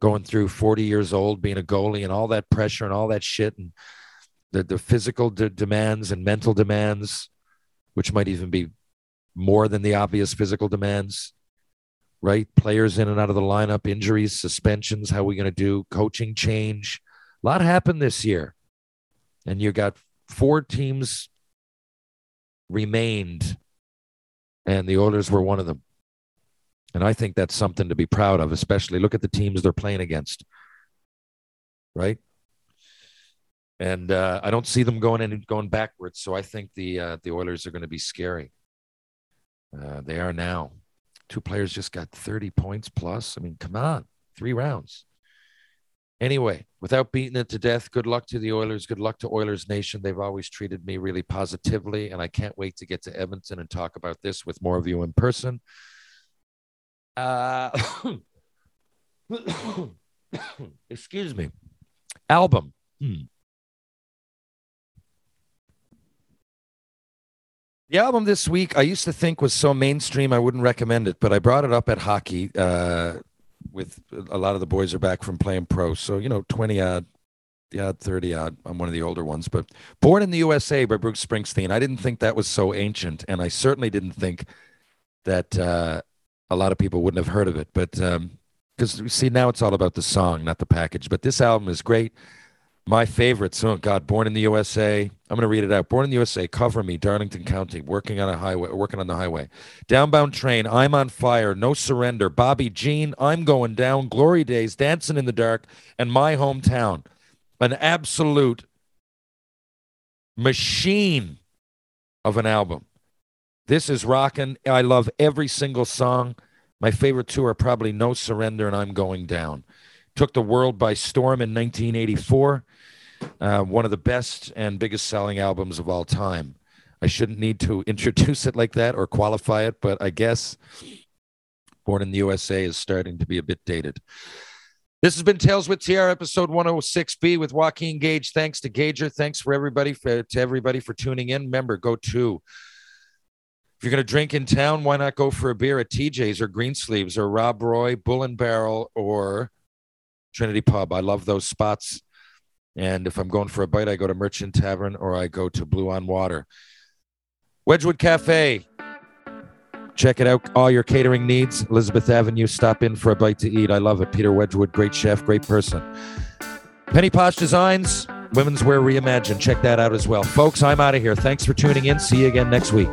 going through 40 years old, being a goalie and all that pressure and all that shit and the, the physical de- demands and mental demands, which might even be more than the obvious physical demands, right? Players in and out of the lineup, injuries, suspensions, how are we going to do coaching change? A lot happened this year. And you got four teams remained, and the Oilers were one of them. And I think that's something to be proud of, especially look at the teams they're playing against, right? And uh, I don't see them going in going backwards. So I think the uh, the Oilers are going to be scary. Uh, they are now. Two players just got 30 points plus. I mean, come on, three rounds. Anyway, without beating it to death, good luck to the Oilers. Good luck to Oilers Nation. They've always treated me really positively, and I can't wait to get to Edmonton and talk about this with more of you in person. Uh, excuse me. Album. Hmm. The album this week, I used to think was so mainstream I wouldn't recommend it, but I brought it up at hockey. Uh, with a lot of the boys are back from playing pro, so you know, twenty odd, yeah, thirty odd. I'm one of the older ones, but "Born in the USA" by Bruce Springsteen. I didn't think that was so ancient, and I certainly didn't think that uh, a lot of people wouldn't have heard of it. But because um, see, now it's all about the song, not the package. But this album is great. My favorites, oh God, Born in the USA. I'm going to read it out. Born in the USA, Cover Me, Darlington County, working on a highway, working on the highway. Downbound Train, I'm on fire, No Surrender, Bobby Jean, I'm going down, Glory Days, Dancing in the Dark, and My Hometown. An absolute machine of an album. This is rocking. I love every single song. My favorite two are probably No Surrender and I'm Going Down. Took the world by storm in 1984 uh, one of the best and biggest selling albums of all time. I shouldn't need to introduce it like that or qualify it, but I guess Born in the USA is starting to be a bit dated. This has been Tales with TR, episode 106B with Joaquin Gage. Thanks to Gager. Thanks for everybody for, to everybody for tuning in. Remember, go to if you're going to drink in town, why not go for a beer at TJ's or Greensleeves or Rob Roy, Bull and Barrel, or Trinity Pub? I love those spots. And if I'm going for a bite, I go to Merchant Tavern or I go to Blue on Water. Wedgwood Cafe. Check it out. All your catering needs. Elizabeth Avenue. Stop in for a bite to eat. I love it. Peter Wedgwood, great chef, great person. Penny Posh Designs, Women's Wear Reimagined. Check that out as well. Folks, I'm out of here. Thanks for tuning in. See you again next week.